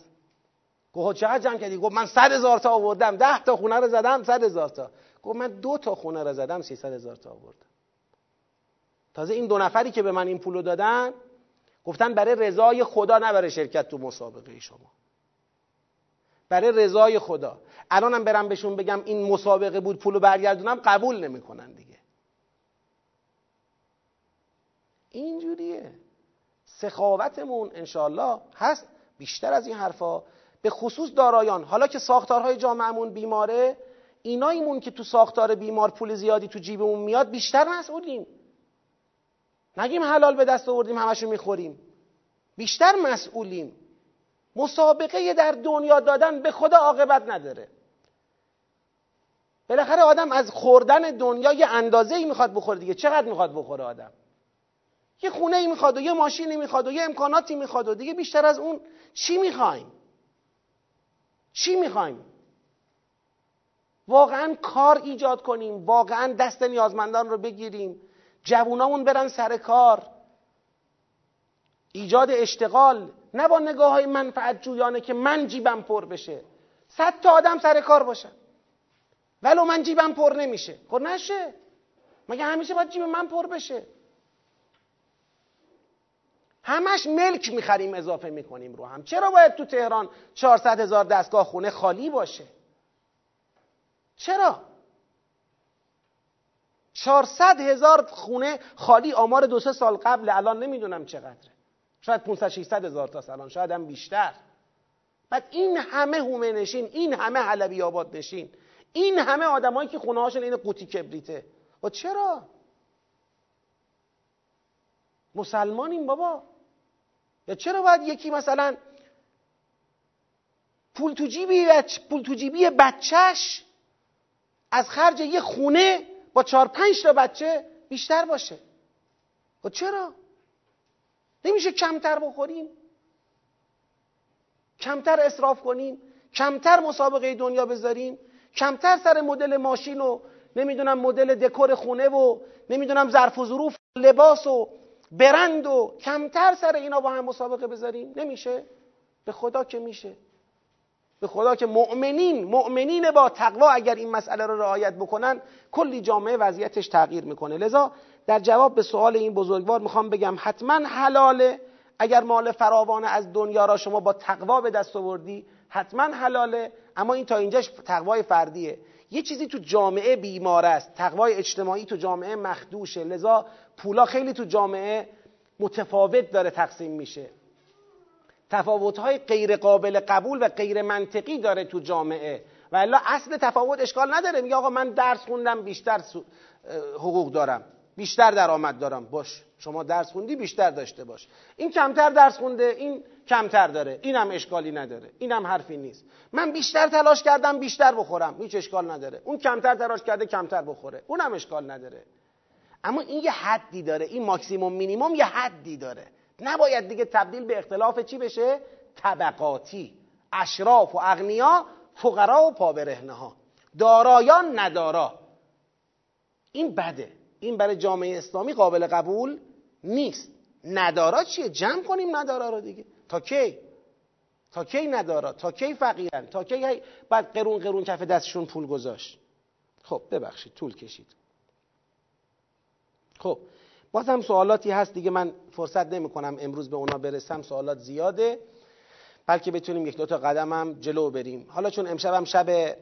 A: گفت چقدر جمع کردی؟ گفت من 100 هزار تا آوردم. 10 تا خونه رو زدم 100 هزار تا. گفت من دو تا خونه رو زدم 300 هزار تا آوردم. تازه این دو نفری که به من این پولو دادن گفتن برای رضای خدا نه برای شرکت تو مسابقه شما. برای رضای خدا. الانم برم بهشون بگم این مسابقه بود پولو برگردونم قبول نمی‌کنن دیگه. اینجوریه. سخاوتمون انشالله هست. بیشتر از این حرفا. به خصوص دارایان. حالا که ساختارهای جامعهمون بیماره ایناییمون که تو ساختار بیمار پول زیادی تو جیبمون میاد بیشتر مسئولیم. نگیم حلال به دست آوردیم همشو می‌خوریم. بیشتر مسئولیم. مسابقه در دنیا دادن به خدا عاقبت نداره. بالاخره آدم از خوردن دنیا یه اندازه ای می‌خواد بخوره دیگه. چقدر می‌خواد بخوره آدم؟ یه خونه ای می‌خواد و یه ماشینی می‌خواد و یه امکاناتی می‌خواد و دیگه بیشتر از اون چی می‌خوایم؟ چی می‌خوایم؟ واقعا کار ایجاد کنیم. واقعا دست نیازمندان رو بگیریم. جوونامون برن سر کار. ایجاد اشتغال نه با نگاه های منفعت جویانه که من جیبم پر بشه. صد تا آدم سر کار باشن. ولو من جیبم پر نمیشه. خب نشه. مگه همیشه باید جیب من پر بشه؟ همش ملک می‌خریم اضافه می‌کنیم رو هم. چرا باید تو تهران 400 هزار دستگاه خونه خالی باشه؟ چرا؟ 400 هزار خونه خالی آمار دو سه سال قبل الان نمی‌دونم چقدره. شاید 500 600 هزار تا الان شاید هم بیشتر. بعد این همه هومه نشین این همه حلبی آباد نشین این همه آدمایی که خونه هاشون این قوطی کبریته. و چرا؟ مسلمانیم بابا. یا چرا باید یکی مثلا پول تو جیبی پول تو جیبی بچهش از خرج یه خونه با چهار پنج تا بچه بیشتر باشه؟ و چرا؟ نمیشه کمتر بخوریم. کمتر اصراف کنیم. کمتر مسابقه دنیا بذاریم. کمتر سر مدل ماشین و نمی‌دونم مدل دکور خونه و نمی‌دونم ظرف و ظروف لباس و برند و کمتر سر اینا با هم مسابقه بذاریم. نمیشه؟ به خدا که میشه. به خدا که مؤمنین مؤمنین با تقوا اگر این مسئله رو رعایت بکنن کلی جامعه وضعیتش تغییر می‌کنه. لذا در جواب به سوال این بزرگوار می‌خوام بگم حتما حلاله. اگر مال فراوانه از دنیا را شما با تقوا به دست آوردی حتما حلاله. اما این تا اینجاش تقوای فردیه. یه چیزی تو جامعه بیمار است. تقوای اجتماعی تو جامعه مخدوشه. لذا پولا خیلی تو جامعه متفاوت داره تقسیم میشه. تفاوت‌های غیر قابل قبول و غیر منطقی داره تو جامعه. و اصل تفاوت اشکال نداره. میگه آقا من درس خوندم بیشتر حقوق دارم. بیشتر درآمد دارم. باش. شما درس خوندی بیشتر داشته باش. این کمتر درس خونده این کمتر داره. اینم اشکالی نداره. اینم حرفی نیست. من بیشتر تلاش کردم بیشتر بخورم. هیچ اشکال نداره. اون کمتر تلاش کرده کمتر بخوره. اونم اشکال نداره. اما این یه حدی داره. این ماکسیموم مینیموم یه حدی داره. نباید دیگه تبدیل به اختلاف چی بشه؟ طبقاتی. اشراف و اغنیا فقرا و پابرهنه ها دارایان ندارا. این بده. این برای جامعه اسلامی قابل قبول نیست. ندارا چیه؟ جمع کنیم ندارا رو دیگه. تا کی؟ تا کی ندارا؟ تا کی فقیرن؟ تا کی بعد قرون قرون کف دستشون پول گذاشت؟ خب ببخشید طول کشید. خب بازم سوالاتی هست. دیگه من فرصت نمی کنم امروز به اونا برسم. سوالات زیاده. بلکه بتونیم یک دو تا قدم جلو بریم. حالا چون امشب شب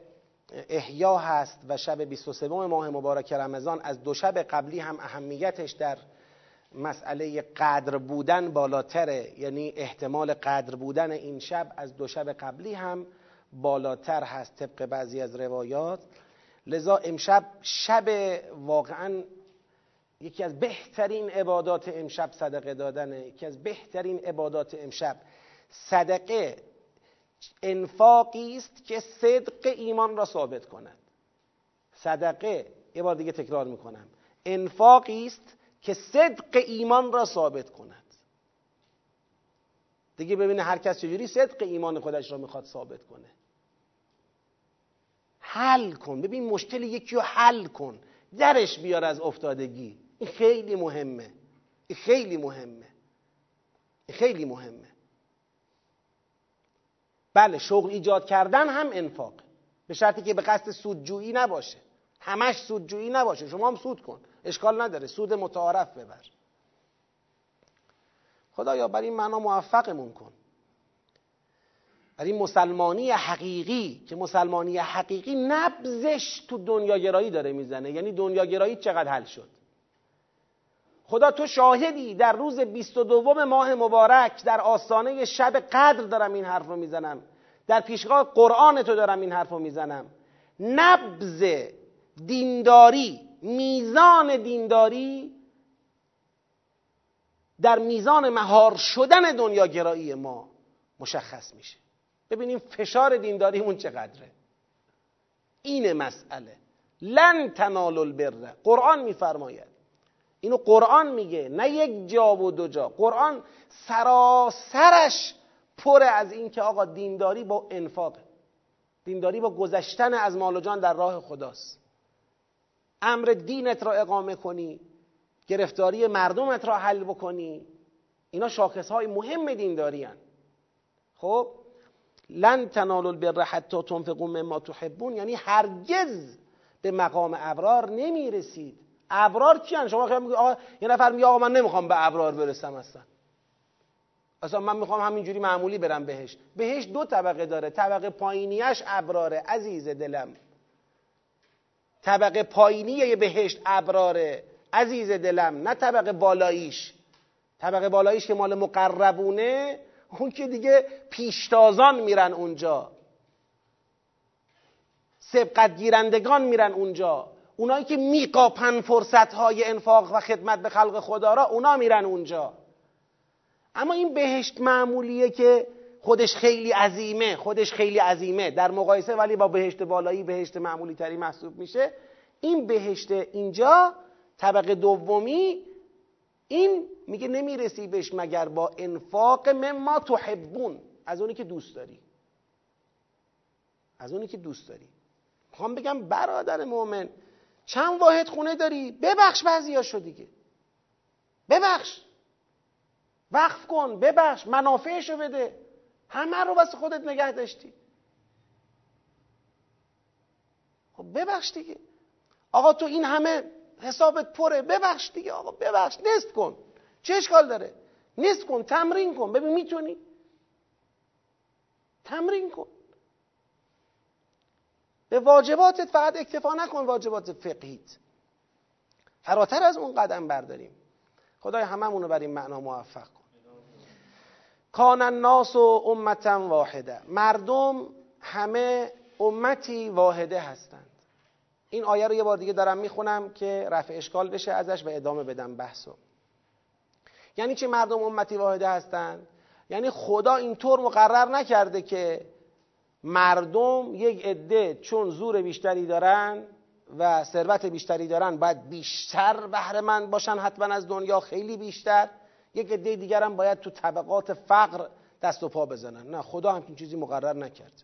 A: احیا هست و شب 23 ماه مبارک رمضان از دو شب قبلی هم اهمیتش در مسئله قدر بودن بالاتره. یعنی احتمال قدر بودن این شب از دو شب قبلی هم بالاتر هست طبق بعضی از روایات. لذا امشب شب واقعا یکی از بهترین عبادات امشب صدقه دادنه. یکی از بهترین عبادات امشب صدقه انفاقی است که صدق ایمان را ثابت کند. صدقه یه بار دیگه تکرار می‌کنم. انفاقی است که صدق ایمان را ثابت کند. دیگه ببینه هر کس چجوری صدق ایمان خودش را می‌خواد ثابت کنه. حل کن. ببین مشکل یکی رو حل کن. درش بیار از افتادگی. این خیلی مهمه. این خیلی مهمه. این خیلی مهمه. بله شغل ایجاد کردن هم انفاق. به شرطی که به قصد سودجویی نباشه. همش سودجویی نباشه. شما هم سود کن. اشکال نداره. سود متعارف ببر. خدایا بر این معنا موفقمون کن. بر این مسلمانی حقیقی که مسلمانی حقیقی نبزش تو دنیاگرایی داره می‌زنه. یعنی دنیاگرایی چقدر حل شد؟ خدا تو شاهدی در روز 22 ماه مبارک در آستانه شب قدر دارم این حرف رو می‌زنم. در پیشگاه قرآن تو دارم این حرف رو می‌زنم. نبز دینداری میزان دینداری در میزان مهار شدن دنیاگرایی ما مشخص میشه. ببینیم فشار دینداریمون چقدره. این مسئله. لن تنالوا البر. قرآن میفرماید. اینو قرآن میگه نه یک جا و دو جا. قرآن سراسرش پر از این که آقا دینداری با انفاقه. دینداری با گذشتن از مال و جان در راه خداست. امر دینت را اقامه کنی گرفتاری مردمت را حل بکنی. اینا شاخص های مهم دینداری هن. خب؟ لن تنالوا البر حتی تنفقوا مما تحبون. یعنی هرگز به مقام ابرار نمی‌رسید. ابرار کیان شما خیلی میگه آقا یه نفر میگه آقا من نمی‌خوام به ابرار برسم اصلا. اصلا من می‌خوام همینجوری معمولی برم بهش. بهش دو طبقه داره. طبقه پایینیش ابراره عزیز دلم. طبقه پایینی بهشت ابراره عزیز دلم. نه طبقه بالاییش. طبقه بالاییش که مال مقربونه اون که دیگه پیشتازان میرن اونجا. سبقت گیرندگان میرن اونجا. اونایی که میقاپن فرصت های انفاق و خدمت به خلق خدا را اونا میرن اونجا. اما این بهشت معمولیه که خودش خیلی عظیمه خودش خیلی عظیمه. در مقایسه ولی با بهشت بالایی بهشت معمولی تری محسوب میشه. این بهشت اینجا طبقه دومی این میگه نمی‌رسی بهش مگر با انفاق مما تحبون. از اونی که دوست داری. از اونی که دوست داری. می‌خوام بگم برادر مؤمن چند واحد خونه داری؟ ببخش بعضیاشو دیگه. ببخش. وقف کن ببخش منافعشو بده. همه رو واسه خودت نگه داشتی. خب ببخش دیگه. آقا تو این همه حسابت پره. ببخش دیگه آقا ببخش. نست کن. چه اشکال داره؟ نست کن تمرین کن. ببین می‌تونی؟ تمرین کن. به واجباتت فقط اکتفا نکن واجبات فقهیت. فراتر از اون قدم برداریم. خدای هممون رو بر این معنا موفق کن. کان الناس و امتا واحده. مردم همه امتی واحده هستند. این آیه رو یه بار دیگه دارم می‌خونم که رفع اشکال بشه ازش و ادامه بدم بحثو. یعنی چه مردم امتی واحده هستند؟ یعنی خدا اینطور مقرر نکرده که مردم یک عده چون زور بیشتری دارن و ثروت بیشتری دارن باید بیشتر بهره باشن حتما از دنیا خیلی بیشتر یک عده دیگر هم باید تو طبقات فقر دست و پا بزنن نه خدا همچین چیزی مقرر نکرد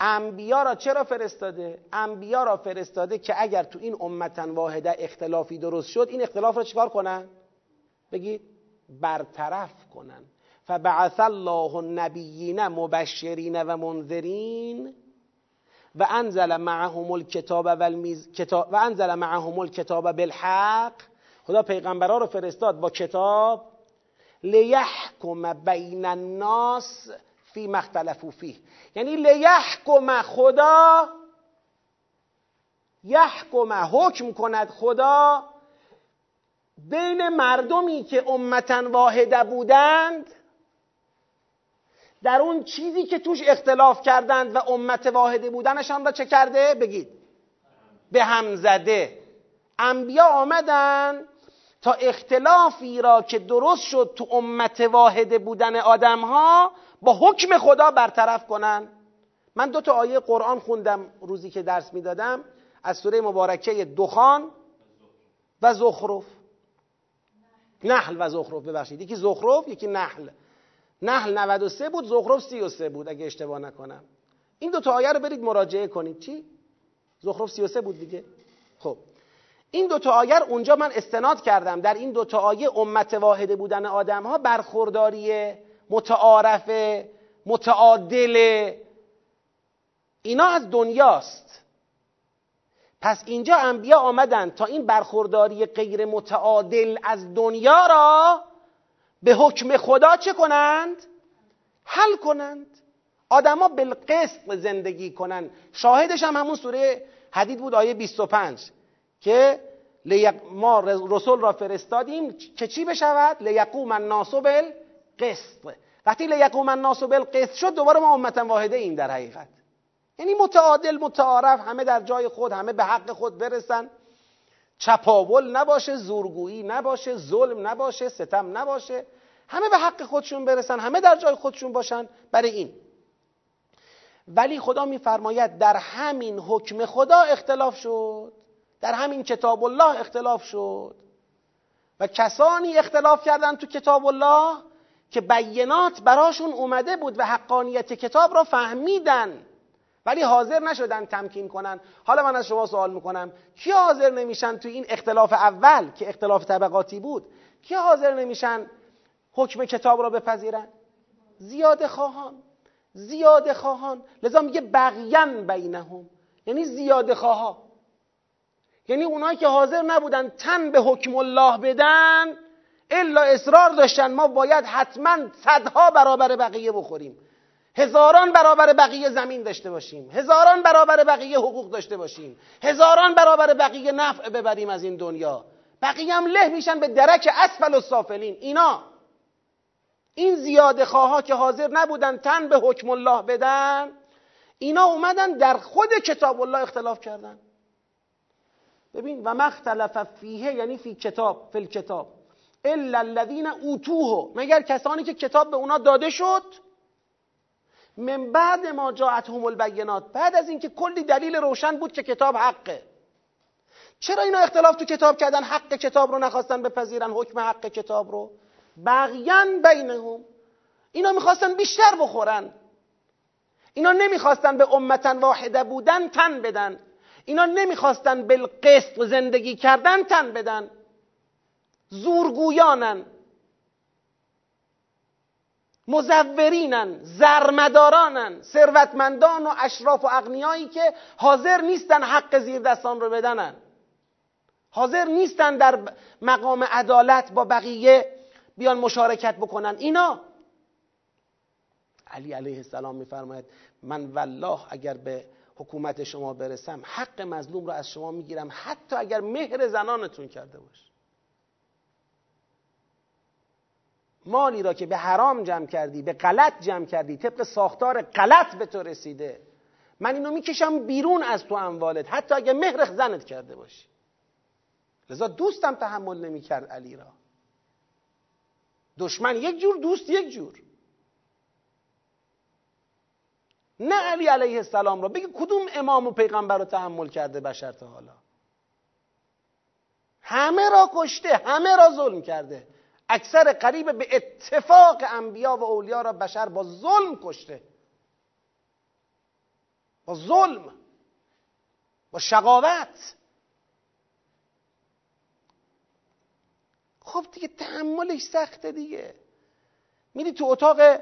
A: انبیا را چرا فرستاده؟ انبیا را فرستاده که اگر تو این امتا واحده اختلافی درست شد این اختلاف را چیکار کنن؟ بگید برطرف کنن فبعث الله النبیین مبشرین و منذرین و انزل معهم الكتاب و انزل معهم الكتاب بالحق. خدا پیغمبرها رو فرستاد با کتاب. لیحکم بین الناس فی مختلفو فیه. یعنی لیحکم خدا یحکم حکم کند خدا بین مردمی که امتا واحده بودند در اون چیزی که توش اختلاف کردند و امت واحده بودنشان را چه کرده؟ بگید. به هم زده. انبیا آمدن تا اختلافی را که درست شد تو امت واحده بودن آدم ها با حکم خدا برطرف کنن. من دو تا آیه قرآن خوندم روزی که درس می‌دادم. از سوره مبارکه دخان و زخرف. نحل و زخرف ببخشید. یکی زخرف یکی نحل. نحل 93 بود زخرف 33 بود اگه اشتباه نکنم. این دو تا آیه رو برید مراجعه کنید. چی؟ زخرف 33 بود دیگه. خب. این دو تا آیه اونجا من استناد کردم. در این دو تا آیه امت واحده بودن آدم ها برخورداری متعارف متعادل اینا از دنیاست. پس اینجا انبیا آمدن تا این برخورداری غیر متعادل از دنیا را به حکم خدا چه کنند؟ حل کنند. آدما بالقسط زندگی کنند. شاهدش هم همون سوره حدید بود آیه 25 که ما رسول را فرستادیم که چی بشود؟ لیقوم الناس بالقسط. وقتی لیقوم الناس بالقسط شد دوباره ما امتا واحده ایم در حقیقت. یعنی متعادل متعارف همه در جای خود همه به حق خود برسن. چپاول نباشه زورگویی نباشه ظلم نباشه ستم نباشه. همه به حق خودشون برسن همه در جای خودشون باشن. برای این. ولی خدا میفرماید در همین حکم خدا اختلاف شد. در همین کتاب الله اختلاف شد. و کسانی اختلاف کردن تو کتاب الله که بینات براشون اومده بود و حقانیت کتاب را فهمیدن. ولی حاضر نشدن تمکین کنن. حالا من از شما سوال می‌کنم. کی حاضر نمیشن تو این اختلاف اول که اختلاف طبقاتی بود؟ کی حاضر نمیشن حکم کتاب را بپذیرن؟ زیاده خواهان. زیاده خواهان. لذا میگه بغین بینهم. یعنی زیاده خواها. یعنی اونایی که حاضر نبودن تن به حکم الله بدن الا اصرار داشتن ما باید حتما صدها برابر بقیه بخوریم. هزاران برابر بقیه زمین داشته باشیم. هزاران برابر بقیه حقوق داشته باشیم. هزاران برابر بقیه نفع ببریم از این دنیا. بقیه هم له میشن به درک اسفل و سافلین. اینا. این زیاده خواها که حاضر نبودن تن به حکم الله بدن اینا اومدن در خود کتاب الله اختلاف کردن. ببین و مختلف فیه یعنی فی کتاب فی کتاب الا الذین اوتوه. مگر کسانی که کتاب به اونا داده شد؟ من بعد ما جاءتهم البینات بعد از اینکه کلی دلیل روشن بود که کتاب حقه. چرا اینا اختلاف تو کتاب کردن؟ حق کتاب رو نخواستن بپذیرن حکم حق کتاب رو؟ بغیان بینهم. اینا می‌خواستن بیشتر بخورن. اینا نمی‌خواستن به امتا واحده بودن تن بدن. اینا نمی‌خواستن بالقسط زندگی کردن تن بدن. زورگویانن. مزورینن زرمدارانن ثروتمندان و اشراف و اغنیایی که حاضر نیستن حق زیر دستان رو بدنن. حاضر نیستن در مقام عدالت با بقیه بیان مشارکت بکنن. اینا علی علیه السلام میفرماید من والله اگر به حکومت شما برسم حق مظلوم رو از شما می‌گیرم حتی اگر مهر زنانتون کرده باش. مالی را که به حرام جمع کردی به غلط جمع کردی طبق ساختار غلط به تو رسیده. من اینو می‌کشم بیرون از تو اموالت حتی اگه مهر زنت کرده باشی. لذا دوستم تحمل نمی‌کرد علی را. دشمن یک جور دوست یک جور. نه علی علیه السلام را. بگی کدوم امام و پیغمبر رو تحمل کرده بشر تا حالا؟ همه را کشته همه را ظلم کرده. اکثر قریب به اتفاق انبیا و اولیا را بشر با ظلم کشته. با ظلم. با شقاوت. خب دیگه تحملش سخته دیگه. میری تو اتاق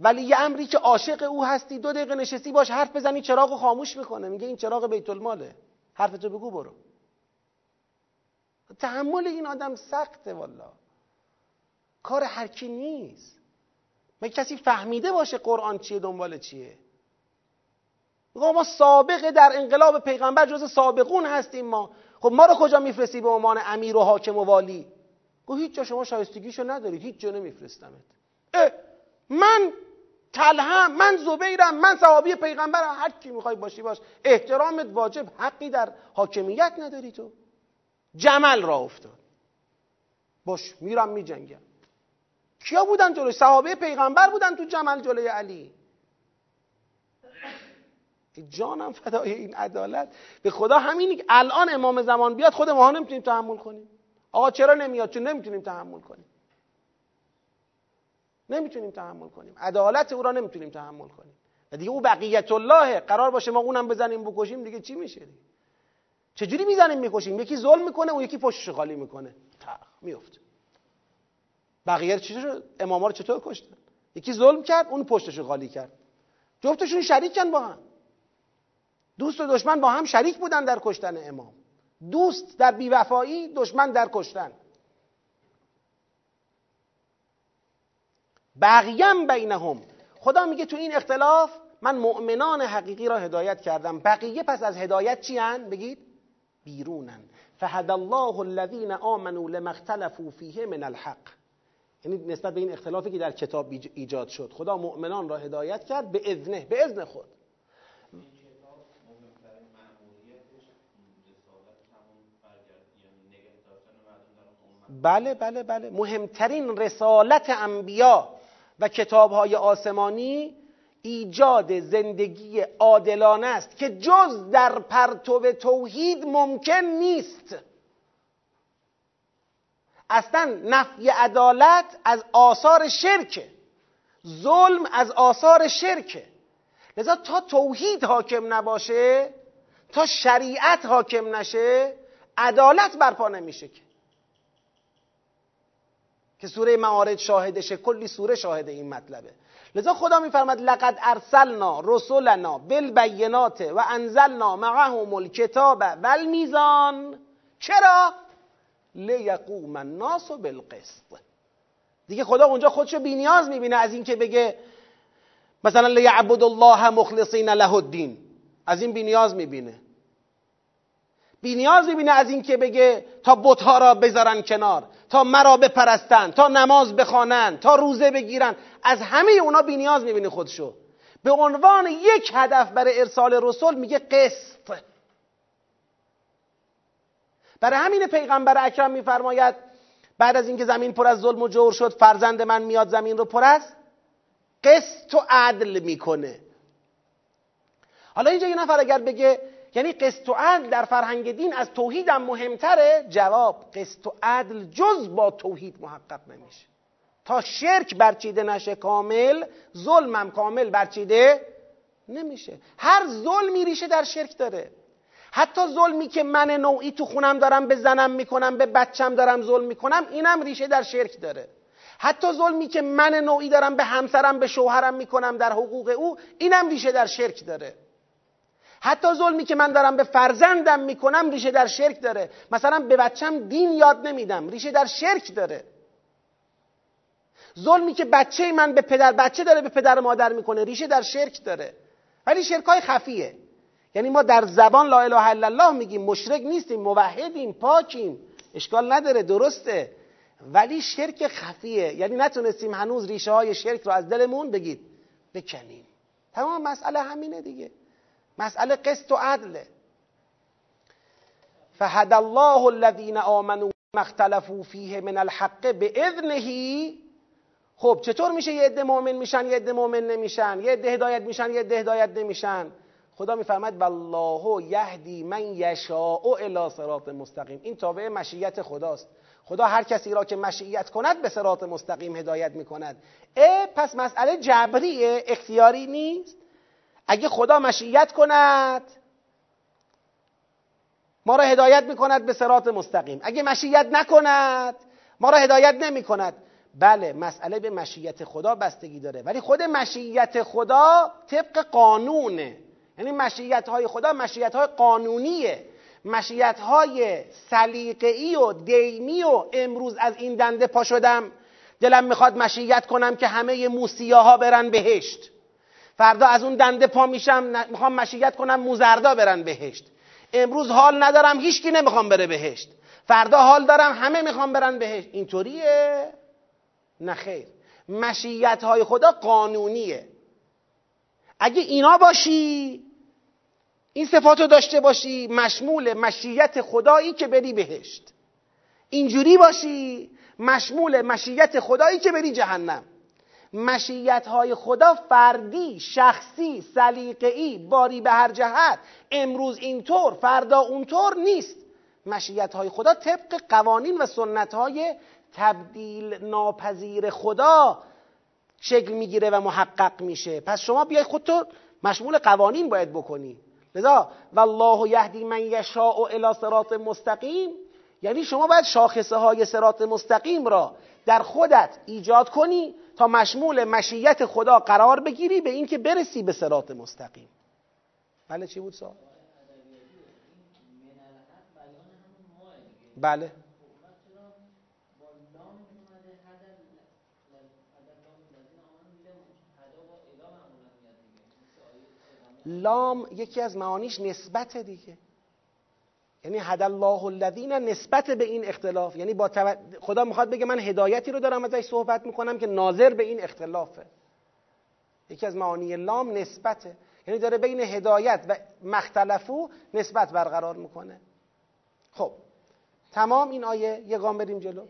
A: ولی امری که عاشق او هستی دو دقیقه نشستی باش حرف بزنی چراغ خاموش می‌کنه. میگه این چراغ بیت الماله حرفتو بگو برو. تحمل این آدم سخته والا کار هر کی نیست. مگه کسی فهمیده باشه قرآن چیه دنبال چیه. میگه ما سابقه در انقلاب پیغمبر جز سابقون هستیم ما. خب ما رو کجا میفرستی به عنوان امیر و حاکم و والی؟ گفت هیچ جا شما شایستگیشو ندارید هیچ جا نمیفرستمت. من تلهم من زبیرم من صحابی پیغمبرم هر کی می‌خوای باشی باش. احترامت واجب حقی در حاکمیت نداری تو. جمل را افتاد. باش میرم میجنگم. کیا بودن جلوی؟ صحابه پیغمبر بودن تو جمل جلوی علی. جانم فدای این عدالت. به خدا همینی الان امام زمان بیاد خود ما نمی‌تونیم تحمل کنیم. آقا چرا نمیاد؟ چون نمی‌تونیم تحمل کنیم. نمی‌تونیم تحمل کنیم. عدالت او را نمی‌تونیم تحمل کنیم. و دیگه او بقیت الله قرار باشه ما اونم بزنیم بکشیم دیگه چی میشه دیگه؟ چجوری می‌زنیم می‌کشیم؟ یکی ظلم می‌کنه اون یکی پشتش خالی می‌کنه. میفته بقیه چطور اماما رو چطور کشتن یکی ظلم کرد اون پشتش خالی کرد. جفتشون شریکن با هم. دوست و دشمن با هم شریک بودن در کشتن امام. دوست در بیوفایی دشمن در کشتن. بقیم بینهم. خدا میگه تو این اختلاف من مؤمنان حقیقی را هدایت کردم. بقیه پس از هدایت چی هن؟ بگید. بیرونن. فهد الله الذین آمنوا لما اختلفوا فیه من الحق. یعنی نسبت به این اختلافی که در کتاب ایجاد شد. خدا مؤمنان را هدایت کرد به اذنه به اذن خود. بله بله بله. مهمترین رسالت انبیا و کتابهای آسمانی ایجاد زندگی عادلانه است که جز در پرتو توحید ممکن نیست. اصلا نفی عدالت از آثار شرکه ظلم از آثار شرکه لذا تا توحید حاکم نباشه تا شریعت حاکم نشه عدالت برپا نمیشه که. که سوره معارج شاهدشه کلی سوره شاهد این مطلبه. لذا خدا میفرماد لقد ارسلنا رسولنا بالبینات و انزلنا معهم الکتاب والمیزان. چرا؟ لیقوم الناس بالقسط. دیگه خدا اونجا خودشو بینیاز می‌بینه از اینکه بگه مثلا لیعبد الله مخلصین له الدین. از این بینیاز می‌بینه. بینیاز می‌بینه از اینکه بگه تا بتها را بذارن کنار تا مرا بپرستن تا نماز بخوانن تا روزه بگیرن. از همه اونا بینیاز می‌بینه خودشو. به عنوان یک هدف برای ارسال رسول میگه قسط. برای همین پیغمبر اکرم میفرماید بعد از اینکه زمین پر از ظلم و جور شد فرزند من میاد زمین رو پر از قسط و عدل می‌کنه. حالا اینجا یه نفر اگر بگه یعنی قسط و عدل در فرهنگ دین از توحید هم مهمتره جواب قسط و عدل جز با توحید محقق نمیشه. تا شرک برچیده نشه کامل ظلمم کامل برچیده نمیشه. هر ظلمی ریشه در شرک داره. حتی ظلمی که من نوعی تو خونم دارم به زنم می‌کنم به بچم دارم ظلم می‌کنم اینم ریشه در شرک داره. حتی ظلمی که من نوعی دارم به همسرم به شوهرم می‌کنم در حقوق او اینم ریشه در شرک داره. حتی ظلمی که من دارم به فرزندم می‌کنم ریشه در شرک داره. مثلا به بچم دین یاد نمیدم ریشه در شرک داره. ظلمی که بچه من به پدر بچه داره به پدر مادر می‌کنه ریشه در شرک داره. ولی شرک های خفیه. یعنی ما در زبان لا اله الا الله میگیم مشرک نیستیم موحدیم پاکیم. اشکال نداره درسته. ولی شرک خفیه. یعنی نتونستیم هنوز ریشه های شرک رو از دلمون بگید. بکنیم. تمام مسئله همینه دیگه. مسئله قسط و عدله فهد الله الذين آمنوا مختلفوا فیه من الحق باذنه خب چطور میشه یه عده مؤمن میشن یه عده مؤمن نمیشن؟ یه عده هدایت میشن یه عده هدایت نمیشن؟ خدا میفرماید والله یهدی من یشاء الی صراط مستقیم. این تابع مشیت خداست. خدا هر کسی را که مشیت کند به صراط مستقیم هدایت می‌کند. اه پس مسئله جبریه اختیاری نیست. اگه خدا مشیت کند ما را هدایت می‌کند به صراط مستقیم. اگه مشیت نکند ما را هدایت نمی کند بله مسئله به مشیت خدا بستگی داره. ولی خود مشیت خدا طبق قانونه. یعنی مشیت های خدا مشیت های قانونیه. مشیت های سلیقه‌ای و دیمی و امروز از این دنده پا شدم. دلم می‌خواد مشیت کنم که همه موسیاها برن بهشت. فردا از اون دنده پا میشم می‌خوام مشیت کنم موزردا برن بهشت. امروز حال ندارم هیچکی نمی‌خوام بره بهشت. فردا حال دارم همه می‌خوام برن بهشت. اینطوریه؟ نه خیر. مشیت های خدا قانونیه. اگه اینا باشی این صفات رو داشته باشی مشمول مشیت خدایی که بری بهشت. اینجوری باشی مشمول مشیت خدایی که بری جهنم. مشیت های خدا فردی شخصی سلیقه‌ای باری به هر جهت. امروز اینطور فردا اونطور نیست. مشیت های خدا طبق قوانین و سنت های تبدیل ناپذیر خدا شکل می‌گیره و محقق میشه. پس شما بیای خودتو مشمول قوانین باید بکنی. لذا والله یهدی من یشاء الی صراط مستقیم. یعنی شما باید شاخصه های صراط مستقیم را در خودت ایجاد کنی تا مشمول مشیت خدا قرار بگیری به اینکه برسی به صراط مستقیم. بله چی بود سوال؟ بله. لام یکی از معانیش نسبت دیگه. یعنی هد الله الذین نسبت به این اختلاف. یعنی با خدا می‌خواد بگه من هدایتی رو دارم ازش صحبت می‌کنم که ناظر به این اختلافه. یکی از معانی لام نسبته. یعنی داره بین هدایت و مختلفو نسبت برقرار می‌کنه. خب تمام این آیه یه گام بریم جلو.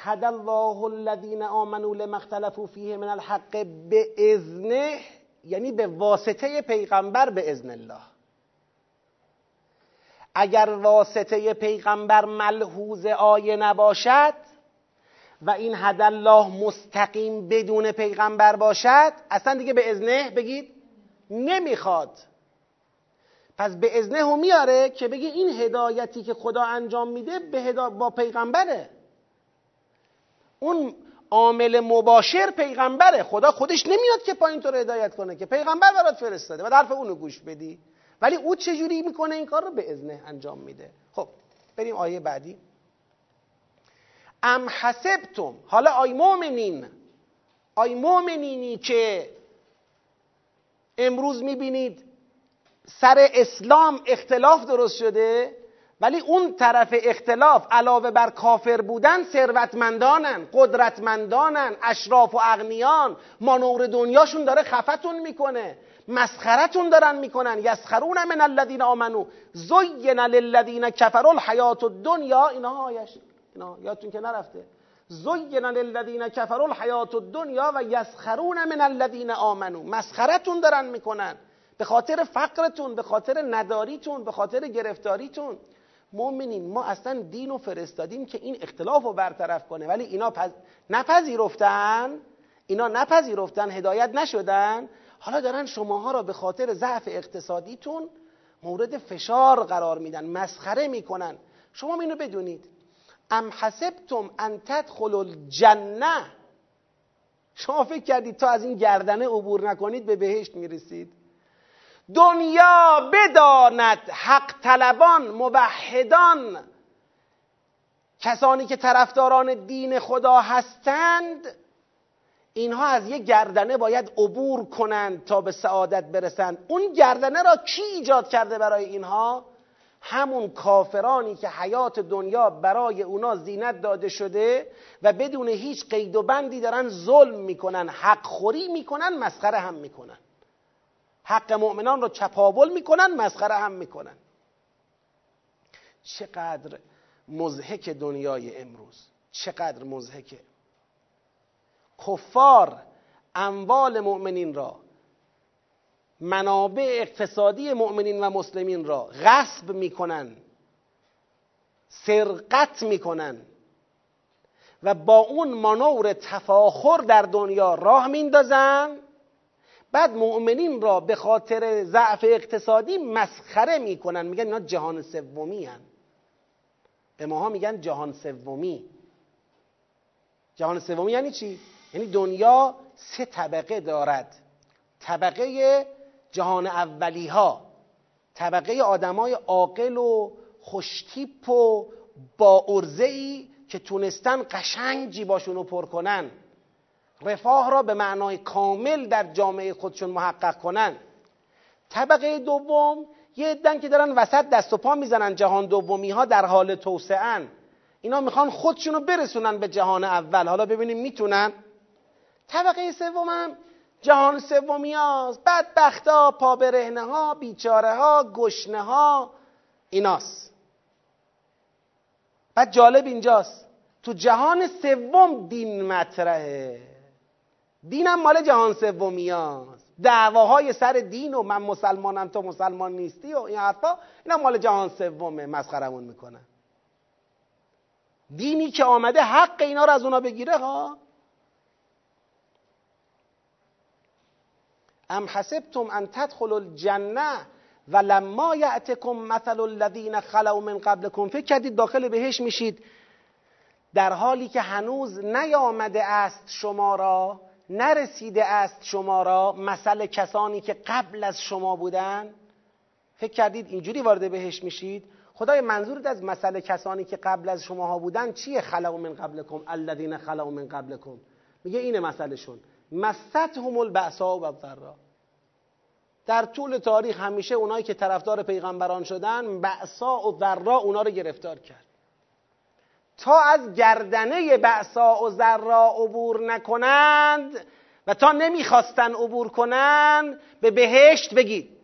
A: هد الله الذین آمنوا لما اختلفوا فیه من الحق به اذنه یعنی به واسطه پیغمبر به اذن الله. اگر واسطه پیغمبر ملحوظ آیه نباشد و این هد الله مستقیم بدون پیغمبر باشد اصلا دیگه به ازنه بگید نمی‌خواد. پس به ازنه هم میاره که بگی این هدایتی که خدا انجام میده به هدا... با پیغمبره. اون عامل مباشر پیغمبره. خدا خودش نمیاد که پایین تو رو هدایت کنه که پیغمبر برات فرستاده و حرف اونو گوش بدی. ولی او چجوری می‌کنه این کار رو؟ به ازنه انجام میده. خب بریم آیه بعدی. ام حسبتم. حالا آی مؤمنین آی مؤمنینی که امروز می‌بینید سر اسلام اختلاف درست شده ولی اون طرف اختلاف علاوه بر کافر بودن ثروتمندانن قدرتمندانن اشراف و اغنیان. مانور دنیاشون داره خفتون می‌کنه مسخرتون دارن می‌کنن. یسخرون من الذین آمنو زین للذین کفروا الحیات الدنیا. اینا آیش اینا یادتون که نرفته. زین للذین کفروا الحیات الدنیا و یسخرون من الذین آمنو مسخرتون دارن می‌کنن. به خاطر فقرتون به خاطر نداریتون به خاطر گرفتاریتون. مؤمنین ما اصلا دین و فرستادیم که این اختلاف رو برطرف کنه. ولی اینا پز... نپذیرفتن اینا نپذیرفتن هدایت نشدن. حالا دارن شماها را به خاطر ضعف اقتصادیتون مورد فشار قرار میدن مسخره می‌کنن. شما اینو بدونید. ام حسبتم ان تدخلوا الجنه شما فکر کردید تا از این گردنه عبور نکنید به بهشت می‌رسید. دنیا بداند حق طلبان موحدان. کسانی که طرفداران دین خدا هستند اینها از یک گردنه باید عبور کنند تا به سعادت برسند. اون گردنه را کی ایجاد کرده برای اینها؟ همون کافرانی که حیات دنیا برای اونا زینت داده شده و بدون هیچ قید و بندی دارن ظلم می‌کنن حق خوری می‌کنن مسخره هم می‌کنن. حق مؤمنان رو چپاول می‌کنن مسخره هم می‌کنن. چقدر مزهک دنیای امروز. چقدر مزهکه کفار اموال مؤمنین را منابع اقتصادی مؤمنین و مسلمین را غصب می‌کنن سرقت می‌کنن و با اون مانور تفاخر در دنیا راه میندازن بعد مؤمنین را به خاطر ضعف اقتصادی مسخره می‌کنن. میگن اینا جهان سومی هن. به ماها میگن جهان سومی. جهان سومی یعنی چی؟ یعنی دنیا سه طبقه دارد. طبقه جهان اولی ها طبقه آدمای عاقل و خوشتیپ و با ارزه ای که تونستن قشنگ جیباشون رو پر کنن. رفاه را به معنای کامل در جامعه خودشون محقق کنن. طبقه دوم یه عدن که دارن وسط دست و پا می‌زنن جهان دومی ها در حال توسعه اینا می‌خوان خودشون رو برسونن به جهان اول. حالا ببینیم می‌تونن. طبقه سوم هم جهان سومی هاست بدبخت ها پابرهنه ها بیچاره ها گشنه ها ایناست. بعد جالب اینجاست. تو جهان سوم دین مطرحه. دینم مال جهان سومی هاست. دعواهای سر دین و من مسلمانم تو مسلمان نیستی و این حرفا اینا مال جهان سومه مسخرمون می‌کنن. دینی که آمده حق اینا رو از اونا بگیره ها؟ ام حسبتم ان تدخلوا الجنه و لما یعتکم مثل الذین خلو من قبلکم. فکر کردید داخل بهش میشید. در حالی که هنوز نیامده است شما را نرسیده است شما را مثل کسانی که قبل از شما بودن؟ فکر کردید اینجوری وارد بهش میشید؟ خدای منظورت از مثل کسانی که قبل از شماها بودن چیه خلو من قبلکم الذین خلو من قبلکم؟ میگه اینه مثلشون. مستهم البعصا و الضرا در طول تاریخ همیشه اونایی که طرفدار پیغمبران شدن بعصا و ذرا اونا رو گرفتار کرد. تا از گردنه بعصا و ذرا عبور نکنند و تا نمی‌خواستن عبور کنند به بهشت بگید.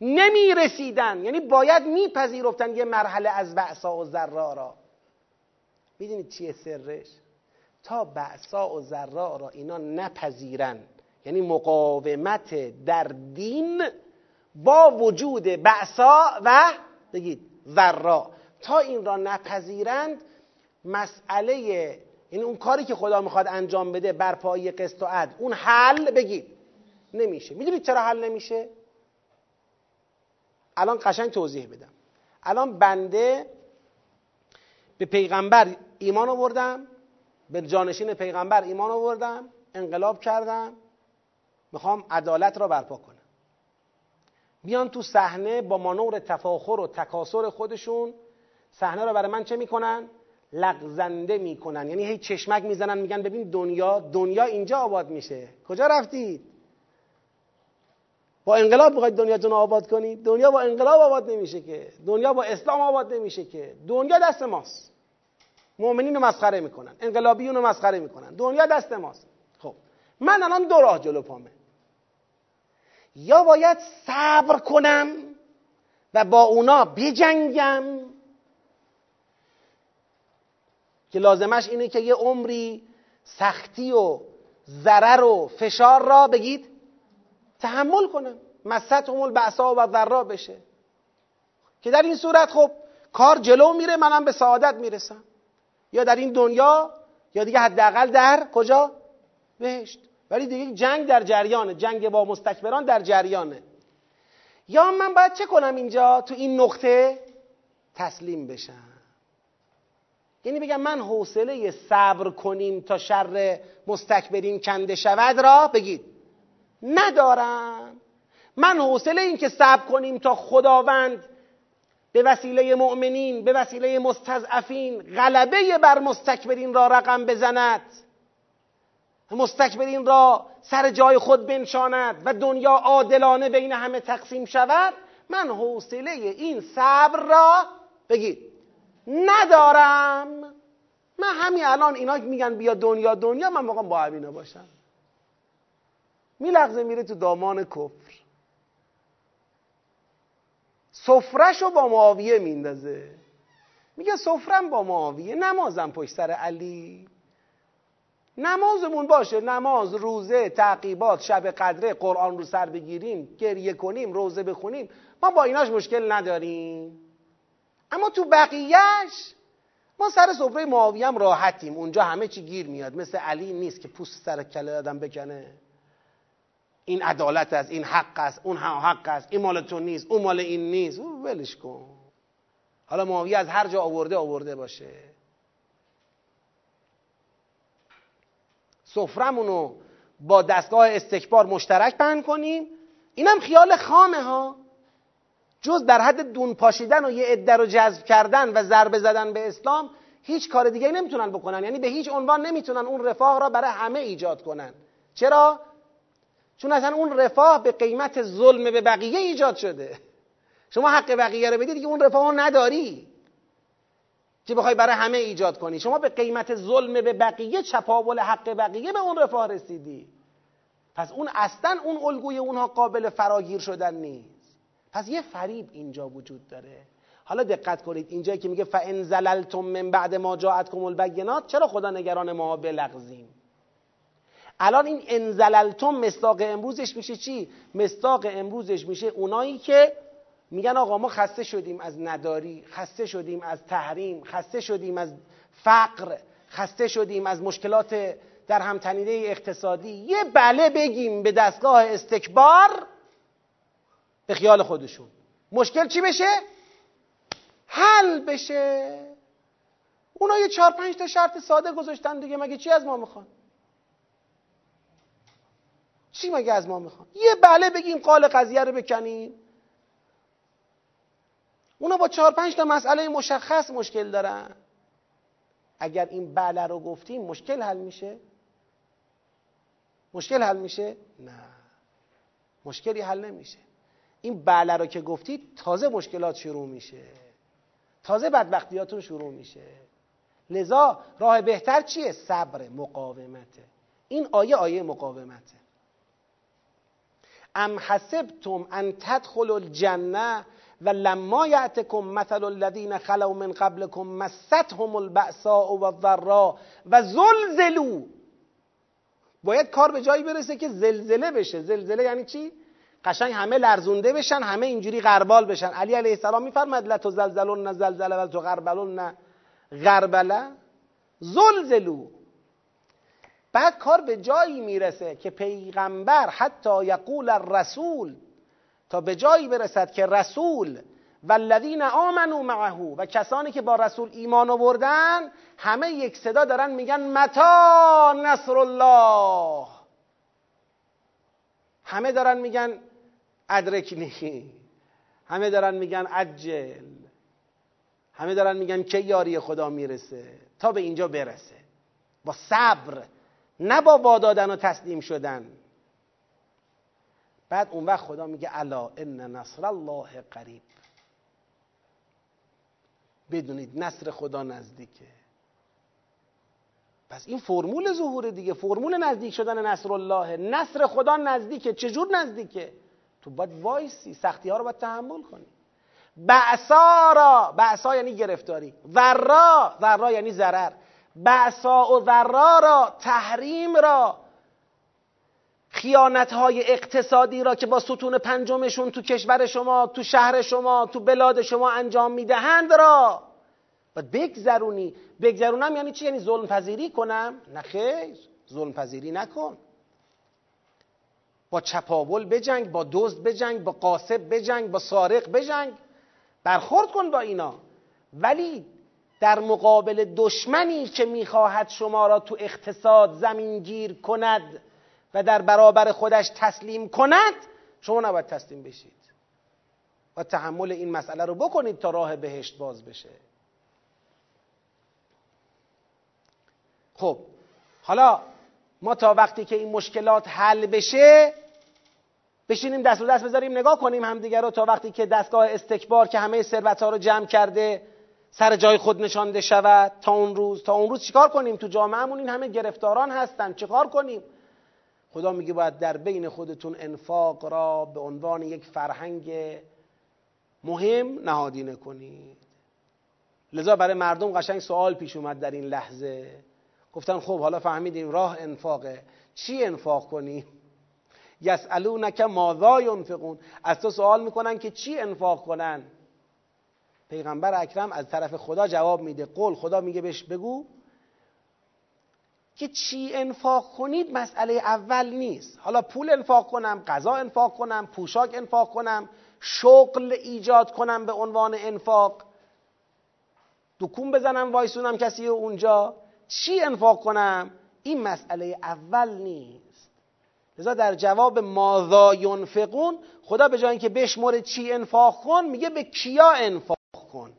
A: نمی رسیدن یعنی باید میپذیرفتن یه مرحله از بعصا و ذرا را. می‌دونید چیه سرش؟ تا بعثا و ذرا را اینا نپذیرن. یعنی مقاومت در دین با وجود بعثا و بگید ذرا. تا این را نپذیرند مسئله این اون کاری که خدا می‌خواد انجام بده بر پای قسط و عد اون حل بگید نمیشه. می‌دونید چرا حل نمیشه؟ الان قشنگ توضیح بدم. الان بنده به پیغمبر ایمان آوردم به جانشین پیغمبر ایمان آوردم انقلاب کردم می‌خوام عدالت را برپا کنم. میان تو صحنه با مانور تفاخر و تکاسر خودشون صحنه را برای من چه می‌کنن؟ لغزنده می‌کنن. یعنی هی چشمک می‌زنن میگن ببین دنیا دنیا اینجا آباد میشه. کجا رفتید؟ با انقلاب می‌خواید دنیاتون آباد کنید دنیا با انقلاب آباد نمیشه که. دنیا با اسلام آباد نمیشه که. دنیا دست ماست. مؤمنین رو مسخره می‌کنن. انقلابیون رو مسخره می‌کنن. دنیا دست ماست. خب. من الان دو راه جلو پامه. یا باید صبر کنم و با اونا بجنگم که لازمش اینه که یه عمری سختی و ضرر و فشار را بگید تحمل کنم مستهم البعصا و ذرا بشه. که در این صورت خب کار جلو میره منم به سعادت می‌رسم. یا در این دنیا یا دیگه حداقل در کجا؟ بهشت. ولی دیگه جنگ در جریانه جنگ با مستکبران در جریانه. یا من باید چه کنم اینجا تو این نقطه؟ تسلیم بشم. یعنی بگم من حوصله صبر کنیم تا شر مستکبرین کنده شود را بگید. ندارم. من حوصله این که صبر کنیم تا خداوند به وسیله مؤمنین به وسیله مستضعفین غلبه بر مستکبرین را رقم بزند. مستکبرین را سر جای خود بنشاند و دنیا عادلانه بین همه تقسیم شود. من حوصله این صبر را بگید. ندارم. من همین الان اینا میگن بیا دنیا دنیا من موقع با همینا باشم. میلغزه میره تو دامان کفر. سفرش با معاویه میندازه. میگه سفرم با معاویه نمازم پشت سر علی. نمازمون باشه نماز روزه تعقیبات شب قدره قرآن رو سر بگیریم گریه کنیم روزه بخونیم. ما با ایناش مشکل نداریم. اما تو بقیهش ما سر سفره معاویه هم راحتیم. اونجا همه چی گیر میاد. مثل علی نیست که پوست سر کله آدم بکنه. این عدالت است این حق است اون حق است. این مال تو نیست اون مال این نیست. ولش کن. حالا معاویه از هر جا آورده آورده باشه. سفرمونو با دستگاه استکبار مشترک پهن کنیم. اینم خیال خامه ها. جز در حد دون پاشیدن و یه عده رو جذب کردن و ضربه زدن به اسلام هیچ کار دیگه نمی‌تونن بکنن. یعنی به هیچ عنوان نمی‌تونن اون رفاه را برای همه ایجاد کنن. چرا؟ چون اصلا اون رفاه به قیمت ظلم به بقیه ایجاد شده. شما حق بقیه رو بدید که اون رفاه نداری. که بخوای برای همه ایجاد کنی. شما به قیمت ظلم به بقیه چپاول حق بقیه به اون رفاه رسیدی. پس اون اصلا اون الگوی اونها قابل فراگیر شدن نیست. پس یه فریب اینجا وجود داره. حالا دقت کنید اینجایی که میگه فان زللتم من بعد ما جاءتکم البینات چرا خدا نگران ما بلغزیم؟ الان این انزللتم مستاق امروزش میشه چی؟ مستاق امروزش میشه اونایی که میگن آقا ما خسته شدیم از نداری خسته شدیم از تحریم خسته شدیم از فقر خسته شدیم از مشکلات در همتنیده اقتصادی. یه بله بگیم به دستگاه استکبار به خیال خودشون. مشکل چی بشه؟ حل بشه. اونا یه چهار پنج تا شرط ساده گذاشتن دیگه مگه چی از ما می‌خوان؟ چی مگه از ما می‌خوان؟ یه بله بگیم قال قضیه رو بکنیم اونا با چهار پنج تا مسئله مشخص مشکل دارن. اگر این بله رو گفتیم مشکل حل میشه؟ مشکل حل میشه؟ نه. مشکلی حل نمیشه. این بله رو که گفتید تازه مشکلات شروع میشه. تازه بدبختیاتون شروع میشه. لذا راه بهتر چیه؟ صبر مقاومته این آیه آیه مقاومته ام حسبتم ان تدخلوا الجنه و لما یعتکم مثل الذین خلو من قبلکم مستهم البأساء و الضراء و زلزلو باید کار به جایی برسه که زلزله بشه. زلزله یعنی چی؟ قشنگ همه لرزونده بشن همه اینجوری غربال بشن. علی علیه السلام میفرماد لا تزلزلون زلزله و تغربلون غربله. زلزلو. بعد کار به جایی می‌رسه که پیغمبر حتی یقول الرسول تا به جایی برسد که رسول و الذین آمنوا معه و کسانی که با رسول ایمان آوردن همه یک صدا دارن میگن متا نصر الله. همه دارن میگن ادرکنی همه دارن میگن عجل. همه دارن میگن که یاری خدا می‌رسه. تا به اینجا برسه. با صبر. نه با وادادن و تسلیم شدن. بعد اون وقت خدا میگه الا ان نصر الله قریب. بدونید نصر خدا نزدیکه. پس این فرمول ظهور دیگه. فرمول نزدیک شدن نصر الله نصر خدا نزدیکه. چجور نزدیکه؟ تو باید وایسی سختی ها رو باید تحمل کنی. بعثا را بعثا یعنی گرفتاری. ذرا ذرا یعنی ضرر. بعثا و ذرا را تحریم را خیانت های اقتصادی را که با ستون پنجمشون تو کشور شما تو شهر شما تو بلاد شما انجام می‌دهند را. باید بگذرونی. بگذرونم یعنی چی؟ یعنی ظلم پذیری کنم؟ نه خیر ظلم پذیری نکن. با چپاول بجنگ با دزد بجنگ با قاسب بجنگ با سارق بجنگ. برخورد کن با اینا. ولی در مقابل دشمنی که می‌خواهد شما را تو اقتصاد زمینگیر کند و در برابر خودش تسلیم کند شما نباید تسلیم بشید. و تحمل این مسئله رو بکنید تا راه بهشت باز بشه. خب حالا ما تا وقتی که این مشکلات حل بشه بشینیم دست و دست بذاریم نگاه کنیم همدیگر رو تا وقتی که دستگاه استکبار که همه ثروت ها رو جمع کرده سر جای خود نشانده شود. تا اون روز تا اون روز چیکار کنیم؟ تو جامعهمون این همه گرفتاران هستن چیکار کنیم؟ خدا میگه باید در بین خودتون انفاق را به عنوان یک فرهنگ مهم نهادینه کنید. لذا برای مردم قشنگ سوال پیش اومد در این لحظه. گفتن خب حالا فهمیدیم راه انفاقه. چی انفاق کنیم؟ یسالونک ماذا ینفقون؟ از تو سوال می‌کنن که چی انفاق کنن. پیغمبر اکرم از طرف خدا جواب میده. قول خدا میگه بهش بگو که چی انفاق کنید مسئله اول نیست. حالا پول انفاق کنم غذا انفاق کنم پوشاک انفاق کنم شغل ایجاد کنم به عنوان انفاق. دکون بزنم وایسونم کسی اونجا. چی انفاق کنم؟ این مسئله اول نیست. لذا در جواب ماذا ینفقون خدا به جای اینکه بشمره چی انفاق کن میگه به کیا انفاق کن.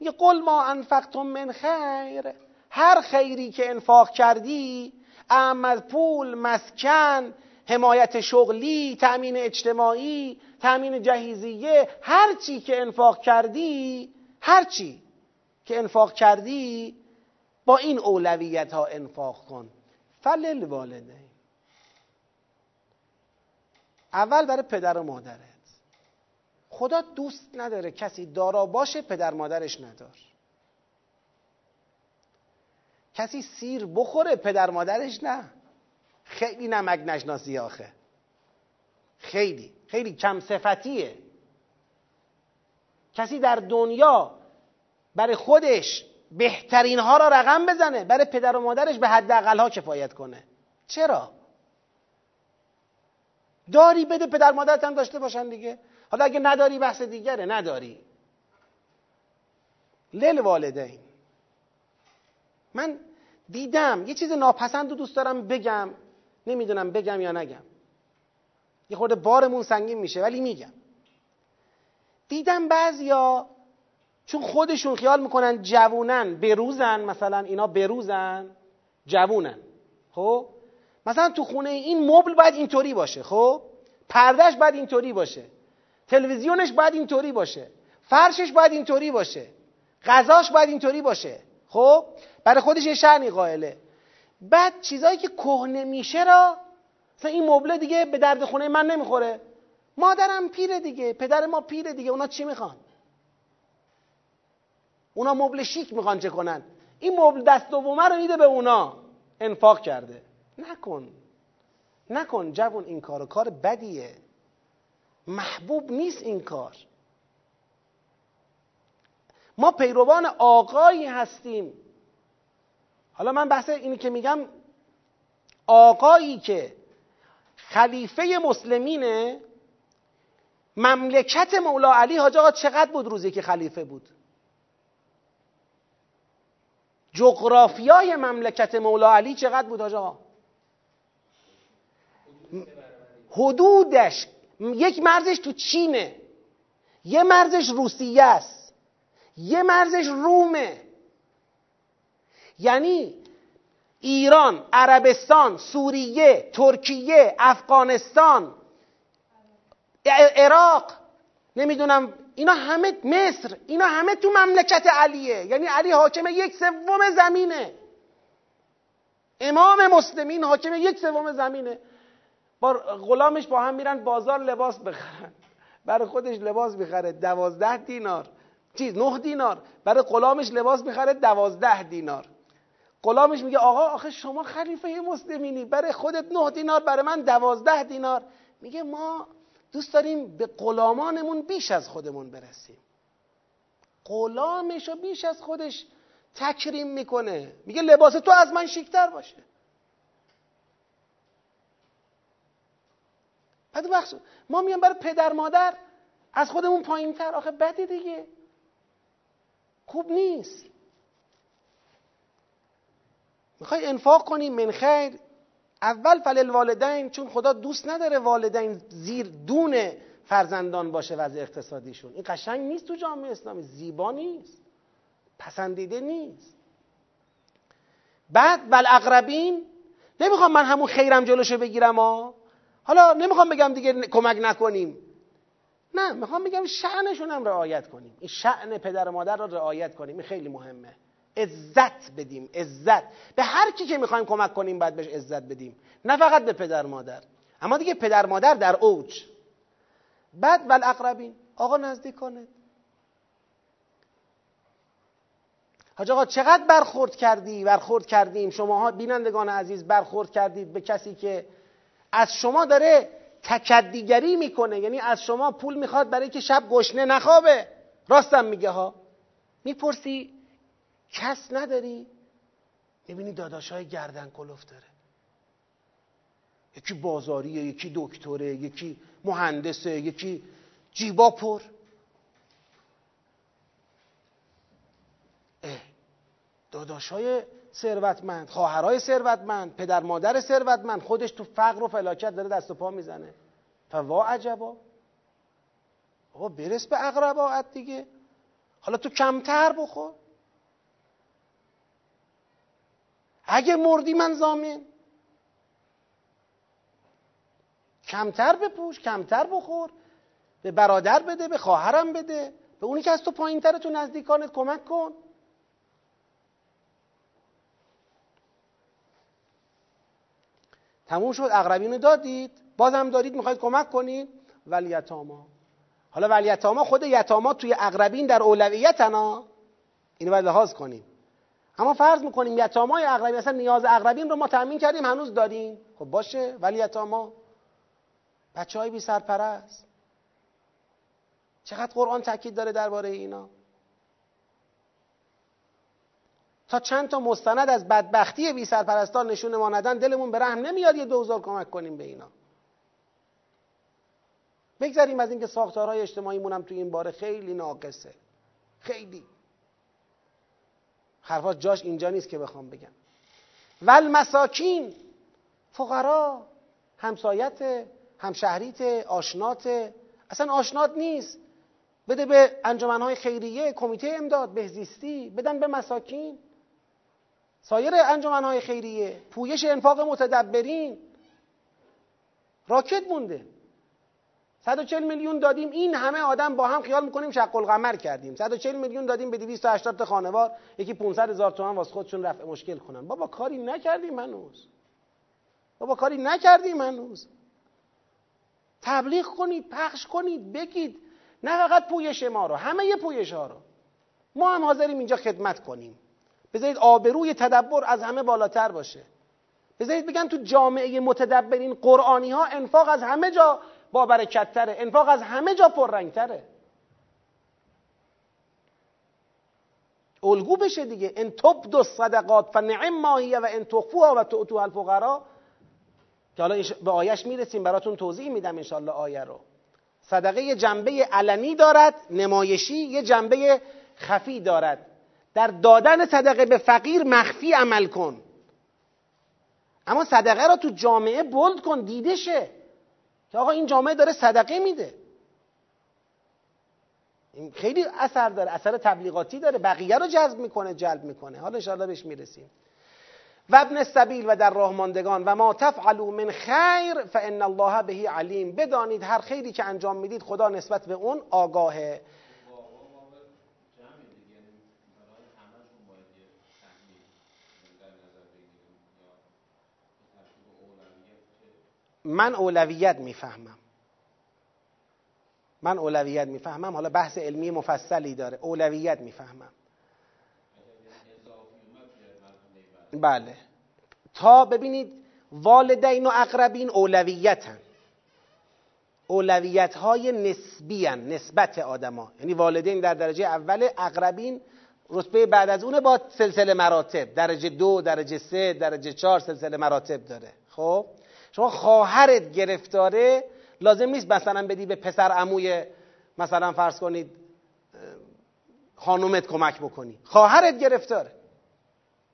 A: میگه قل ما انفقتم من خیر. هر خیری که انفاق کردی ام از پول مسکن حمایت شغلی تأمین اجتماعی تأمین جهیزیه هر چی که انفاق کردی هر چی که انفاق کردی با این اولویت ها انفاق کن. فلل والده اول برای پدر و مادرت. خدا دوست نداره کسی دارا باشه پدر مادرش ندار. کسی سیر بخوره پدر مادرش نه. خیلی نمک نشناسی آخه. خیلی خیلی کم صفتیه. کسی در دنیا برای خودش بهترین ها را رقم بزنه برای پدر و مادرش به حد ها کفایت کنه. چرا؟ داری بده پدر مادرت هم داشته باشن دیگه. حالا اگه نداری بحث دیگره نداری. لل والدین. من دیدم یه چیز ناپسند رو دوست دارم بگم. نمی‌دونم بگم یا نگم. یه خورده بارمون سنگین میشه ولی میگم. دیدم بعضیا چون خودشون خیال می‌کنن جوونن بروزن مثلا اینا بروزن جوونن. خب؟ مثلا تو خونه این مبل باید اینطوری باشه خب؟ پردهش باید اینطوری باشه. تلویزیونش باید اینطوری باشه. فرشش باید اینطوری باشه. غذاش باید اینطوری باشه. خب؟ برای خودش یه شعنی قائله. بعد چیزایی که کهنه میشه را مثلا این مبله دیگه به درد خونه من نمی‌خوره. مادرم پیره دیگه پدر ما پیره دیگه اونا چی می‌خوان؟ اونا مبل شیک می‌خوان چه کنن؟ این مبل دست دومه رو میده به اونا. انفاق کرده. نکن. نکن جوون این کار کار بدیه. محبوب نیست این کار. ما پیروان آقایی هستیم. حالا من بحث اینی که میگم آقایی که خلیفه مسلمینه مملکت مولا علی حاج آقا چقدر بود روزی که خلیفه بود؟ جغرافیای مملکت مولا علی چقدر بود حاج آقا؟ حدودش یک مرزش تو چینه. یه مرزش روسیه است. یه مرزش رومه. یعنی ایران، عربستان، سوریه، ترکیه، افغانستان عراق نمی‌دونم اینا همه مصر اینا همه تو مملکت علیه. یعنی علی حاکم یک سوم زمینه. امام مسلمین حاکم یک سوم زمینه. با غلامش با هم میرن بازار لباس بخرن. برای خودش لباس می‌خره دوازده دینار. چیز نه دینار. برای غلامش لباس می‌خره دوازده دینار. غلامش میگه آقا آخه شما خلیفه مسلمینی. برای خودت نه دینار برای من دوازده دینار. میگه ما دوست داریم به غلامانمون بیش از خودمون برسیم. غلامش رو بیش از خودش تکریم می‌کنه. میگه لباس تو از من شیکتر باشه. بعد وقت ما میگم برای پدر مادر از خودمون پایین تر آخه بدی دیگه. خوب نیست. می‌خوای انفاق کنی؟ من خیر. اول فلل والدین چون خدا دوست نداره والدین زیر دون فرزندان باشه وضع اقتصادیشون. این قشنگ نیست تو جامعه اسلامی. زیبا نیست. پسندیده نیست. بعد بل اقربین نمی‌خوام من همون خیرم جلوشو بگیرم ها حالا نمی‌خوام بگم دیگه کمک نکنیم. نه می‌خوام بگم شعنشون هم رعایت کنیم. این شعن پدر و مادر رو رعایت کنیم. این خیلی مهمه. عزت بدیم عزت. به هر کی که می‌خوایم کمک کنیم باید بهش عزت بدیم. نه فقط به پدر مادر. اما دیگه پدر مادر در اوج. بعد ول اقربین آقا نزدیک کنه حاج آقا چقدر برخورد کردی؟ برخورد کردیم. شماها بینندگان عزیز برخورد کردید به کسی که از شما داره تکدیگری می‌کنه. یعنی از شما پول می‌خواد برای که شب گشنه نخوابه. راستم میگه ها. می‌پرسی کس نداری؟ می‌بینی داداش های گردن کلوف داره. یکی بازاریه یکی دکتره یکی مهندسه یکی جیبا پر. داداش های ثروتمند خواهرای ثروتمند پدر مادر ثروتمند خودش تو فقر و فلاکت داره دست و پا می‌زنه. فوا عجبا. آقا برس به اقرباعت دیگه. حالا تو کمتر بخور. اگه مردی من زامن کمتر بپوش کمتر بخور. به برادر بده به خواهرم بده. به اونی که از تو پایین تو نزدیکانت کمک کن. تموم شد اقربین دادید. بازم دارید می‌خواید کمک کنید. ولیتاما حالا ولیتاما خود یتاما توی اقربین در اولویتنا اینو باید لحاظ کنیم. اما فرض می‌کنیم یتامای اقربین مثلا نیاز اقربین رو ما تامین کردیم هنوز داریم. خب باشه ولی یتاما. بچه های بی سرپرست. چقدر قرآن تاکید داره درباره اینا؟ تا چند تا مستند از بدبختی بی سرپرستان نشون ما ندن دلمون به رحم نمیاد یه دوزار کمک کنیم به اینا. بگذاریم از اینکه ساختارهای اجتماعیمون هم توی این باره خیلی ناقصه. خیلی. حرفات جاش اینجا نیست که بخوام بگم. ول مساکین فقرا همسایت همشهریت آشنات. اصلا آشنات نیست. بده به انجمنهای خیریه کمیته امداد بهزیستی بدن به مساکین. سایر انجمنهای خیریه پویش انفاق متدبرین. راکت مونده. 140 میلیون دادیم این همه آدم با هم خیال می‌کنیم شق القمر کردیم. 140 میلیون دادیم به 280 تا خانوار یکی 500 هزار تومان واسه خودشون رفع مشکل کنن. بابا کاری نکردیم هنوز. بابا کاری نکردیم هنوز. تبلیغ کنید پخش کنید بگید. نه فقط پویش ما رو همه پویش ها رو. ما هم حاضریم اینجا خدمت کنیم. بذارید آبروی تدبر از همه بالاتر باشه. بذارید بگم تو جامعه متدبرین قرآنی ها انفاق از همه جا با برکت تره انفاق از همه جا پررنگ تره الگو بشه دیگه. ان تبدو صدقات فنعم ماهیه و ان تخفوها و تو الفقرا که حالا به آیش می‌رسیم براتون توضیح میدم انشالله آیه رو. صدقه یه جنبه علنی دارد نمایشی یه جنبه خفی دارد. در دادن صدقه به فقیر مخفی عمل کن. اما صدقه را تو جامعه بلد کن دیده شه که آقا این جامعه داره صدقه میده. این خیلی اثر داره اثر تبلیغاتی داره. بقیه رو جذب می‌کنه جلب می‌کنه. حالا انشاءالله بهش می‌رسیم. و ابن السبیل و در راه ماندگان و ما تفعلوا من خیر فان الله بهی علیم. بدانید هر خیری که انجام می‌دید خدا نسبت به اون آگاهه. من اولویت می‌فهمم. من اولویت می‌فهمم. حالا بحث علمی مفصلی داره. اولویت می‌فهمم. بله. تا ببینید والدین و اقربین اولویتن. اولویت های نسبی هن. نسبت آدما. یعنی والدین در درجه اول اقربین رتبه بعد از اون با سلسله مراتب. درجه دو درجه سه درجه چهار سلسله مراتب داره. خب؟ شما خواهرت گرفتاره لازم نیست مثلا بدی به پسر عموی مثلا فرض کنید خانومت کمک بکنی. خواهرت گرفتاره.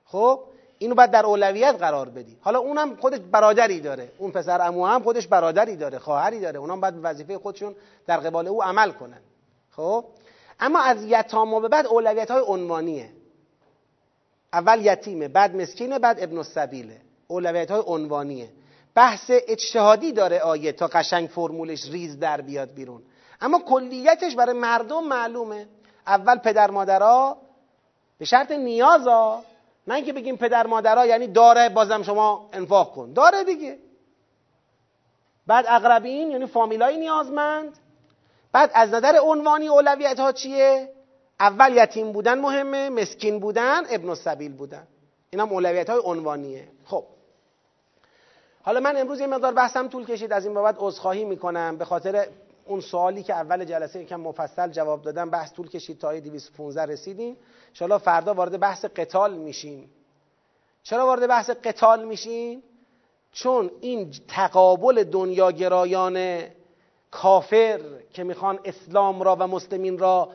A: خب؟ اینو باید در اولویت قرار بدی. حالا اونم خودش برادری داره. اون پسر امو هم خودش برادری داره خواهری داره. اونم باید وظیفه خودشون در قبال او عمل کنن. خب؟ اما از یتاما به بعد اولویت های عنوانیه. اول یتیمه بعد مسکینه بعد ابن السبیله. اولویت های عنوانیه. بحث اجتهادی داره آیه تا قشنگ فرمولش ریز در بیاد بیرون. اما کلیتش برای مردم معلومه. اول پدر مادرها به شرط نیازا نه اینکه بگیم پدر مادرها یعنی داره بازم شما انفاق کن. داره دیگه. بعد اقربین یعنی فامیلای نیازمند. بعد از نظر عنوانی اولویت ها چیه؟ اول یتیم بودن مهمه مسکین بودن ابن السبیل بودن. این هم اولویت های عنوانیه. خب. حالا من امروز یه مقدار بحثم طول کشید از این بابت عذرخواهی می‌کنم. به خاطر اون سوالی که اول جلسه یکم مفصل جواب دادم بحث طول کشید تا آیه 215 رسیدیم. ان فردا وارد بحث قتال میشیم. چرا وارد بحث قتال میشیم؟ چون این تقابل دنیاگرایان کافر که می‌خوان اسلام را و مسلمین را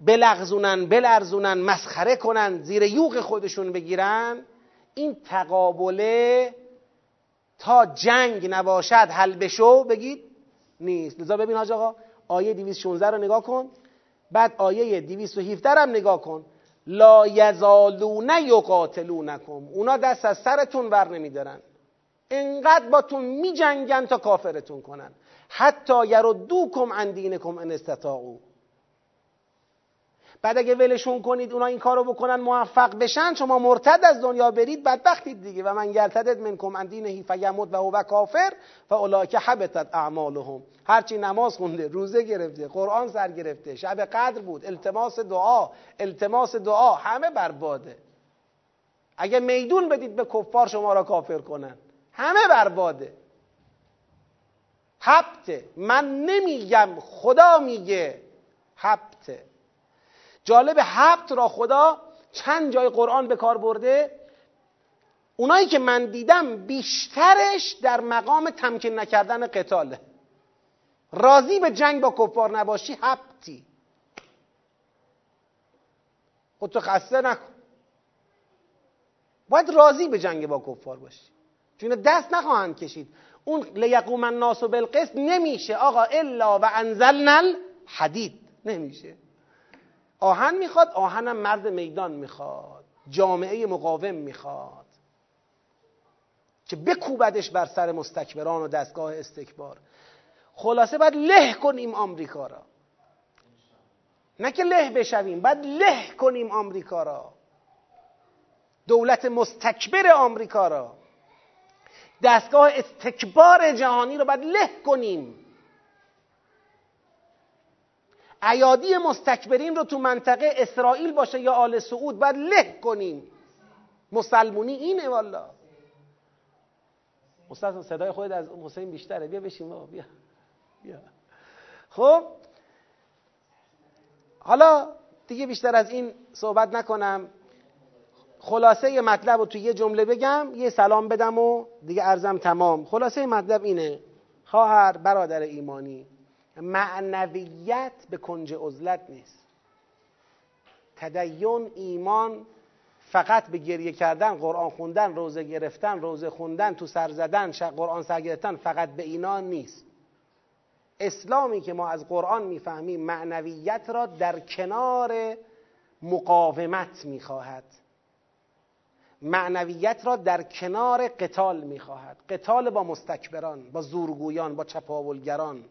A: بلغزونن بلرزونن مسخره کنن زیر یوغ خودشون بگیرن این تقابله تا جنگ نباشد حل بشو بگید نیست. لذا ببین حاج آقا آیه 216 رو نگاه کن بعد آیه 217 هم نگاه کن. لا یزالون یقاتلونکم. اونا دست از سرتون بر نمیدارن. انقدر باتون میجنگن تا کافرتون کنن. حتی یردوکم عن دینکم ان استطاعوا بعد اگه ولشون کنید اونا این کارو بکنن موفق بشن شما مرتد از دنیا برید بدبختید دیگه. و من یرتدد منکم عن دینه فیموت و هو کافر که حبطت اعمالهم. هرچی نماز خونده روزه گرفته قرآن سر گرفته شب قدر بود التماس دعا التماس دعا همه برباده اگه میدون بدید به کفار شما را کافر کنن. همه برباده حبته من نمیگم خدا میگه حبته جالب هفت را خدا چند جای قرآن به کار برده. اونایی که من دیدم بیشترش در مقام تمکین نکردن قتاله. راضی به جنگ با کفار نباشی هبتی خودتو خسته نکن. باید راضی به جنگ با کفار باشی. چون دست نخواهند کشید. اون لیقوم الناس بالقسط نمیشه. آقا الا و انزلنا الحدید. نمیشه. آهن می‌خواد آهنم مرد میدان می‌خواد جامعه مقاوم می‌خواد که بکوبدش بر سر مستکبران و دستگاه استکبار. خلاصه باید له کنیم آمریکا را. نه که له بشویم باید له کنیم آمریکا را. دولت مستکبر آمریکا را. دستگاه استکبار جهانی رو باید له کنیم. ایادی مستکبرین رو تو منطقه اسرائیل باشه یا آل سعود باید له کنیم. مسلمونی اینه والا. استاد صدای خودت از حسین بیشتره. بیا بشین بابا بیا. بیا. خب؟ حالا دیگه بیشتر از این صحبت نکنم. خلاصه مطلب رو توی یه جمله بگم یه سلام بدم و دیگه ارزم تمام. خلاصه مطلب اینه. خواهر برادر ایمانی معنویت به کنج عزلت نیست. تدین ایمان فقط به گریه کردن قرآن خوندن روزه گرفتن روزه خوندن تو سر زدن قرآن سر گرفتن فقط به اینا نیست. اسلامی که ما از قرآن می‌فهمیم معنویت را در کنار مقاومت می‌خواهد. معنویت را در کنار قتال می‌خواهد. قتال با مستکبران با زورگویان با چپاولگران.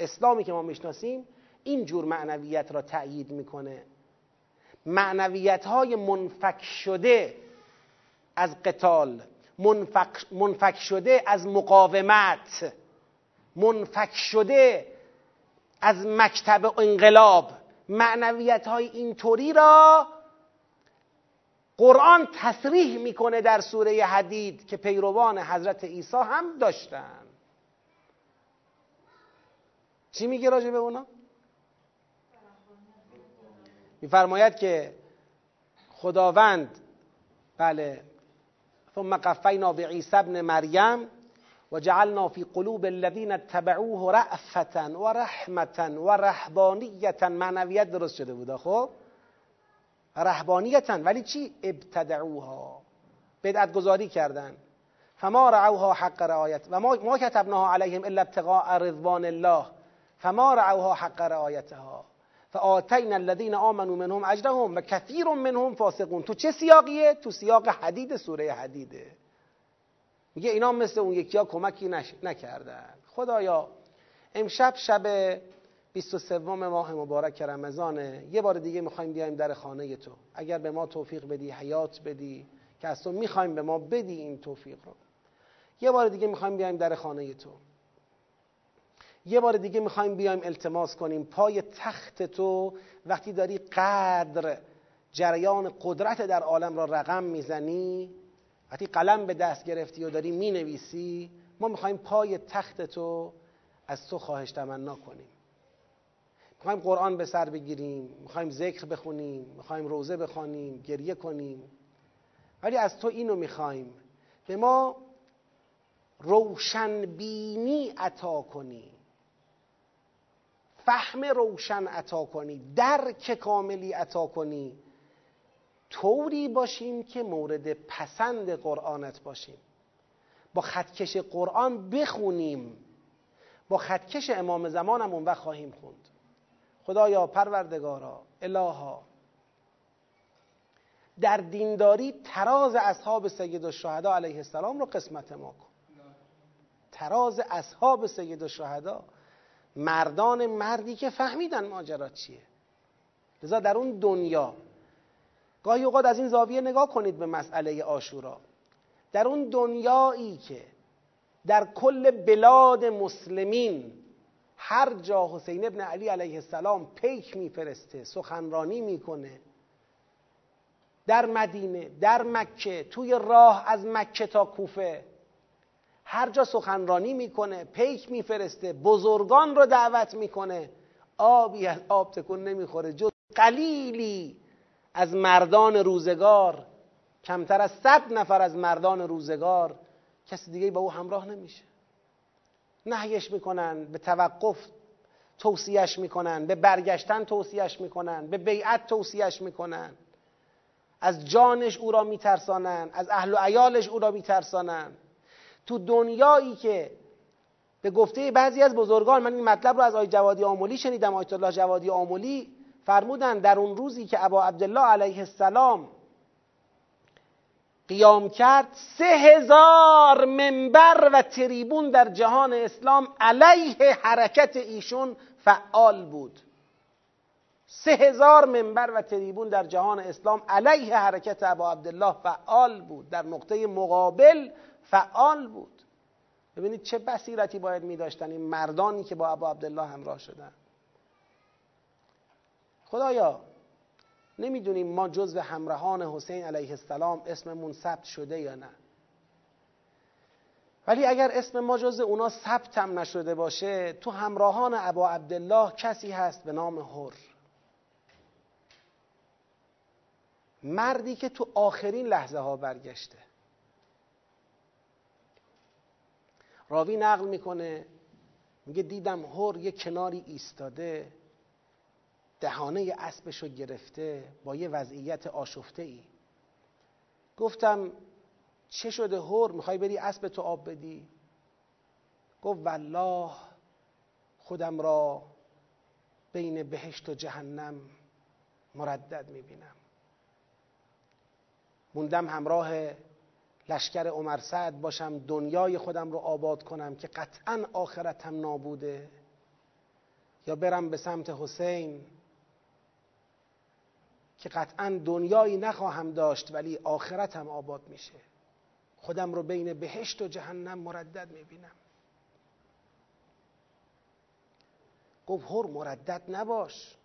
A: اسلامی که ما می‌شناسیم این جور معنویت را تأیید می‌کنه. معنویت های منفک شده از قتال منفک, منفک شده از مقاومت منفک شده از مکتب انقلاب. معنویت های اینطوری را قرآن تصریح می‌کنه در سوره حدید که پیروان حضرت عیسی هم داشتن. چی میگه راجع به اونا؟ میفرماید که خداوند بله ثم قفینا به عیسی ابن مریم و جعلنا فی قلوب الذین اتبعوه رأفتا و رحمتا و رحبانیتا معنویت درست شده بوده خب؟ رحبانیتا ولی چی؟ ابتدعوها بدعت گذاری کردن. فما رعوها حق رعایت و ما, ما کتبناها علیهم الا ابتغاء رضوان الله. فما رعوها حق رعایتها. فآتینا الذین آمنوا منهم اجرهم و کثیر منهم فاسقون. تو چه سیاقیه؟ تو سیاق حدید سوره حدیده میگه اینا مثل اون یکی ها کمکی نکردن. خدایا امشب شب 23 ماه مبارک رمضانه یه بار دیگه می‌خوایم بیایم در خانه تو. اگر به ما توفیق بدی حیات بدی که از تو می‌خوایم به ما بدی این توفیق رو. یه بار دیگه می‌خوایم بیایم در خانه تو. یه بار دیگه می‌خوایم بیایم التماس کنیم. پای تخت تو وقتی داری قدر جریان قدرت در عالم را رقم می‌زنی وقتی قلم به دست گرفتی و داری می‌نویسی ما می‌خوایم پای تخت تو از تو خواهش تمنا کنیم. می‌خوایم قرآن به سر بگیریم می‌خوایم ذکر بخونیم می‌خوایم روزه بخوانیم گریه کنیم. ولی از تو اینو می‌خوایم به ما روشنبینی عطا کنی. فهم روشن عطا کنی درک کاملی عطا کنی. طوری باشیم که مورد پسند قرآنت باشیم. با خطکش قرآن بخونیم. با خطکش امام زمانم اون وقت خواهیم خوند. خدایا پروردگارا الها در دینداری تراز اصحاب سید الشهدا علیه السلام رو قسمت ما کن. تراز اصحاب سید الشهدا مردان مردی که فهمیدن ماجرا چیه. لذا در اون دنیا گاهی اوقات از این زاویه نگاه کنید به مسئله آشورا. در اون دنیایی که در کل بلاد مسلمین هر جا حسین ابن علی علیه السلام پیک میفرسته سخنرانی می‌کنه در مدینه در مکه توی راه از مکه تا کوفه هر جا سخنرانی می‌کنه پیک میفرسته بزرگان رو دعوت می‌کنه. آبی از آب تکون نمی‌خوره. جز قلیلی از مردان روزگار کمتر از صد نفر از مردان روزگار کسی دیگه با او همراه نمیشه. نهیش می‌کنن به توقف توصیهش می‌کنن به برگشتن توصیهش می‌کنن به بیعت توصیهش می‌کنن. از جانش او را میترسانن از اهل و عیالش او را میترسانن. تو دنیایی که به گفته بعضی از بزرگان من این مطلب رو از آی جوادی آمولی شنیدم آیت الله جوادی آمولی فرمودن در اون روزی که ابا عبدالله علیه السلام قیام کرد سه هزار منبر و تریبون در جهان اسلام علیه حرکت ایشون فعال بود. سه هزار منبر و تریبون در جهان اسلام علیه حرکت ابا عبدالله فعال بود. در نقطه مقابل فعال بود. ببینید چه بصیرتی باید می داشتن این مردانی که با ابا عبدالله همراه شدن. خدایا نمی‌دونیم ما جزو همراهان حسین علیه السلام اسممون ثبت شده یا نه. ولی اگر اسم ما جز اونا ثبت هم نشده باشه تو همراهان ابا عبدالله کسی هست به نام هر مردی که تو آخرین لحظه ها برگشته. راوی نقل می‌کنه. میگه دیدم هر یه کناری ایستاده دهانه اسبشو گرفته با یه وضعیت آشفته ای گفتم چه شده هور می‌خوای بری اسب تو آب بدی؟ گفت والله خودم را بین بهشت و جهنم مردد می‌بینم. موندم همراه لشکر عمر سعد باشم دنیای خودم رو آباد کنم که قطعا آخرتم نابوده. یا برم به سمت حسین که قطعا دنیایی نخواهم داشت ولی آخرتم آباد میشه. خودم رو بین بهشت و جهنم مردد می‌بینم. گفت هر مردد نباش.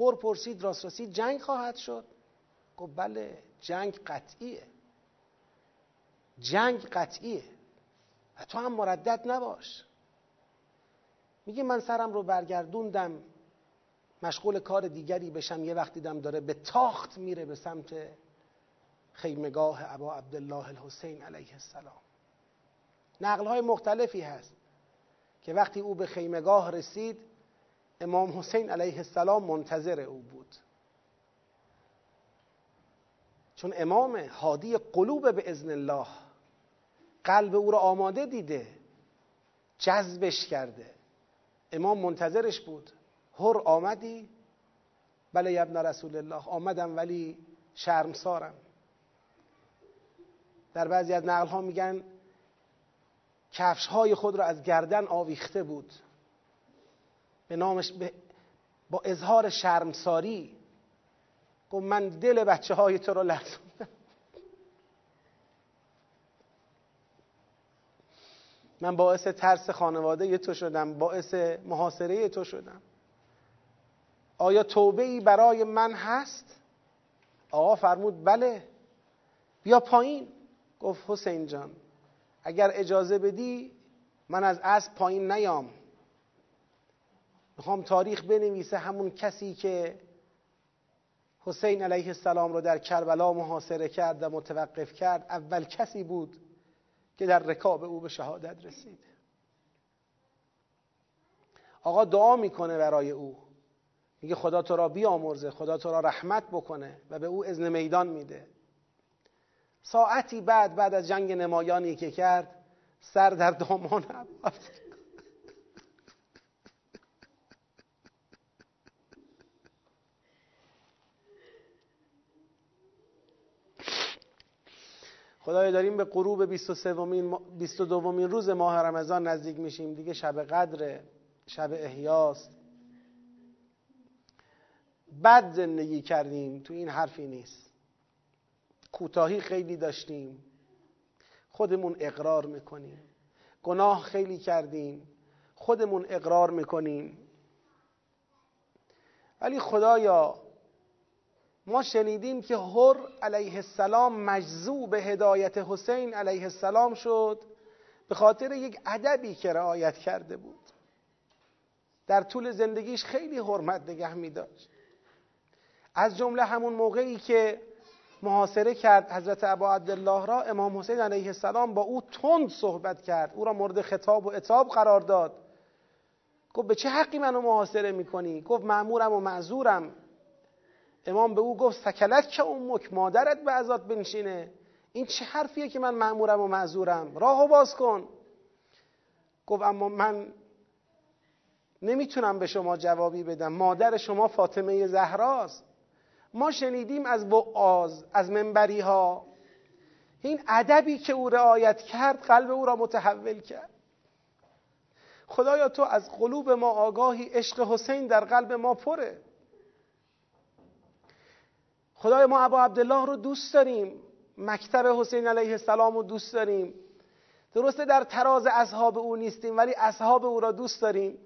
A: هر پرسید راست راستی جنگ خواهد شد. گفت بله جنگ قطعیه. جنگ قطعیه. و تو هم مردد نباش. میگه من سرم رو برگردوندم مشغول کار دیگری بشم. یه وقت دیدم داره به تاخت میره به سمت خیمگاه ابا عبدالله الحسین علیه السلام. نقل های مختلفی هست که وقتی او به خیمگاه رسید امام حسین علیه السلام منتظر او بود. چون امام حادی قلوب به ازن الله قلب او را آماده دیده. جذبش کرده. امام منتظرش بود. هر آمدی؟ بله ابن رسول الله آمدم ولی شرمسارم. در بعضی از نقل ها میگن کفش های خود را از گردن آویخته بود. به نامش با اظهار شرمساری گفت من دل بچه های تو را لرزوندم من باعث ترس خانواده تو شدم باعث محاصره تو شدم. آیا توبه ای برای من هست؟ آقا فرمود بله. بیا پایین. گفت حسین جان اگر اجازه بدی من از اسب پایین نیام. می‌خوام تاریخ بنویسه همون کسی که حسین علیه السلام رو در کربلا محاصره کرد و متوقف کرد. اول کسی بود که در رکاب او به شهادت رسید. آقا دعا می‌کنه برای او. میگه خدا تو را بیامرزه خدا تو را رحمت بکنه و به او اذن میدان میده. ساعتی بعد بعد از جنگ نمایانی که کرد سر در دامان عباس خدایا داریم به غروب 22 مین روز ماه رمضان نزدیک میشیم. دیگه شب قدر شب احیاست. بد زندگی کردیم. تو این حرفی نیست. کوتاهی خیلی داشتیم. خودمون اقرار می‌کنیم. گناه خیلی کردیم. خودمون اقرار می‌کنیم. ولی خدایا ما شنیدیم که هر علیه السلام مجذوب هدایت حسین علیه السلام شد به خاطر یک ادبی که رعایت کرده بود. در طول زندگیش خیلی حرمت نگه می داشت. از جمله همون موقعی که محاصره کرد حضرت ابا عبدالله را امام حسین علیه السلام با او تند صحبت کرد. او را مورد خطاب و اتاب قرار داد. گفت به چه حقی منو محاصره می‌کنی؟ گفت معمورم و معذورم. امام به او گفت سکلت که امک مادرت به ازاد بنشینه. این چه حرفیه که من معمورم و معذورم؟ راهو باز کن. گفت اما من نمی‌تونم به شما جوابی بدم. مادر شما فاطمه زهراست. ما شنیدیم از وعاز از منبری ها این ادبی که او رعایت کرد قلب او را متحول کرد. خدایا تو از قلوب ما آگاهی عشق حسین در قلب ما پره. خدای ما ابا عبدالله رو دوست داریم. مکتب حسین علیه السلام رو دوست داریم. درسته در تراز اصحاب او نیستیم ولی اصحاب او را دوست داریم.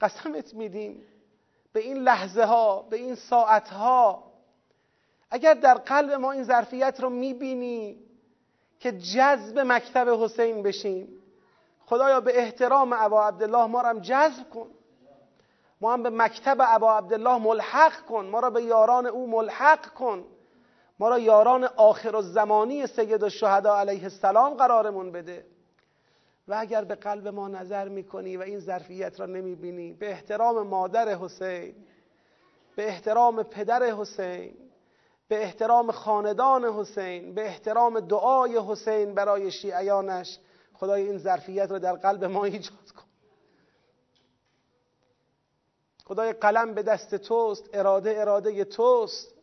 A: قسمت میدیم. به این لحظه ها به این ساعت ها اگر در قلب ما این ظرفیت رو می‌بینی که جذب مکتب حسین بشیم خدایا به احترام ابا عبدالله ما را هم جذب کن. ما هم به مکتب ابا عبدالله ملحق کن. ما را به یاران او ملحق کن. ما را یاران آخر و زمانی سید الشهدا علیه السلام قرارمون بده. و اگر به قلب ما نظر می‌کنی و این ظرفیت را نمی‌بینی به احترام مادر حسین به احترام پدر حسین به احترام خاندان حسین به احترام دعای حسین برای شیعیانش خدای این ظرفیت را در قلب ما ایجاد کن. خدای قلم به دست توست اراده اراده توست.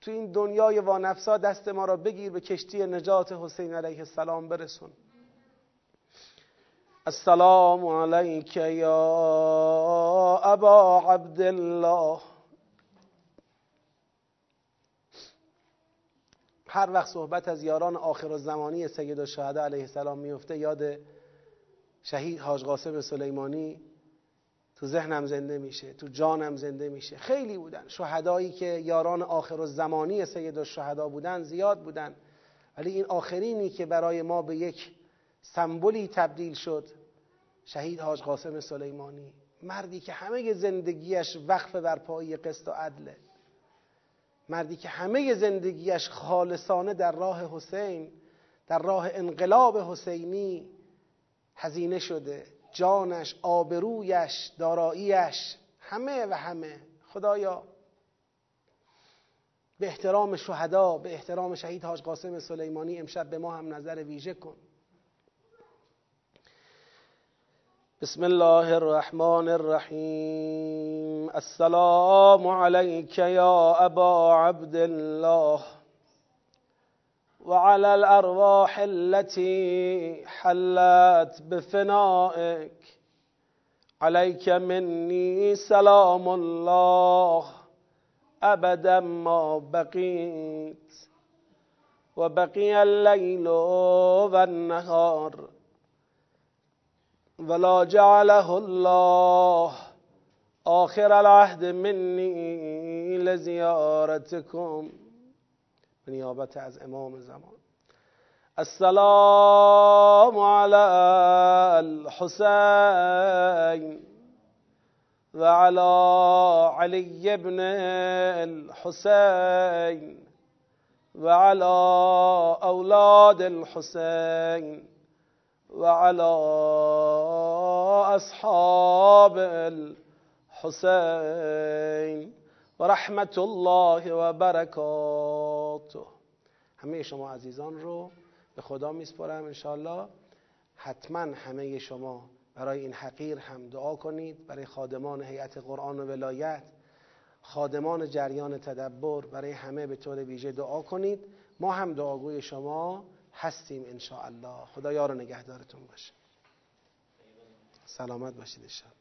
A: تو این دنیای وانفسا دست ما را بگیر به کشتی نجات حسین علیه السلام برسون. السلام علیک یا ابا عبدالله. هر وقت صحبت از یاران آخر زمانی سید الشهدا علیه السلام میفته یاد شهید حاج قاسم سلیمانی تو ذهنم زنده میشه تو جانم زنده میشه. خیلی بودن. شهدایی که یاران آخر زمانی سید الشهدا بودن زیاد بودن. ولی این آخرینی که برای ما به یک سمبولی تبدیل شد شهید حاج قاسم سلیمانی. مردی که همه زندگیش وقف بر پایی قسط و عدله مردی که همه زندگیش خالصانه در راه حسین در راه انقلاب حسینی هزینه شده. جانش آبرویش داراییش همه و همه. خدایا به احترام شهدا به احترام شهید حاج قاسم سلیمانی امشب به ما هم نظر ویژه کن. بسم الله الرحمن الرحیم. السلام عليك یا ابا عبد الله وعلى الأرواح التي حلت بفنائك. عليك مني سلام الله أبدا ما بقيت. وبقي الليل والنهار ولا جعله الله. آخر العهد مني لزيارتكم. نیابت از امام زمان. السلام على الحسين وعلى علي بن الحسين وعلى أولاد الحسين وعلى أصحاب الحسين و رحمت الله و برکاته. همه شما عزیزان رو به خدا میسپارم انشالله حتما همه شما برای این حقیر هم دعا کنید. برای خادمان هیئت قرآن و ولایت خادمان جریان تدبر برای همه به طور ویژه دعا کنید. ما هم دعاگوی شما هستیم ان الله خدا یار نگهدارتون باشه. سلامت باشید انشاءالله.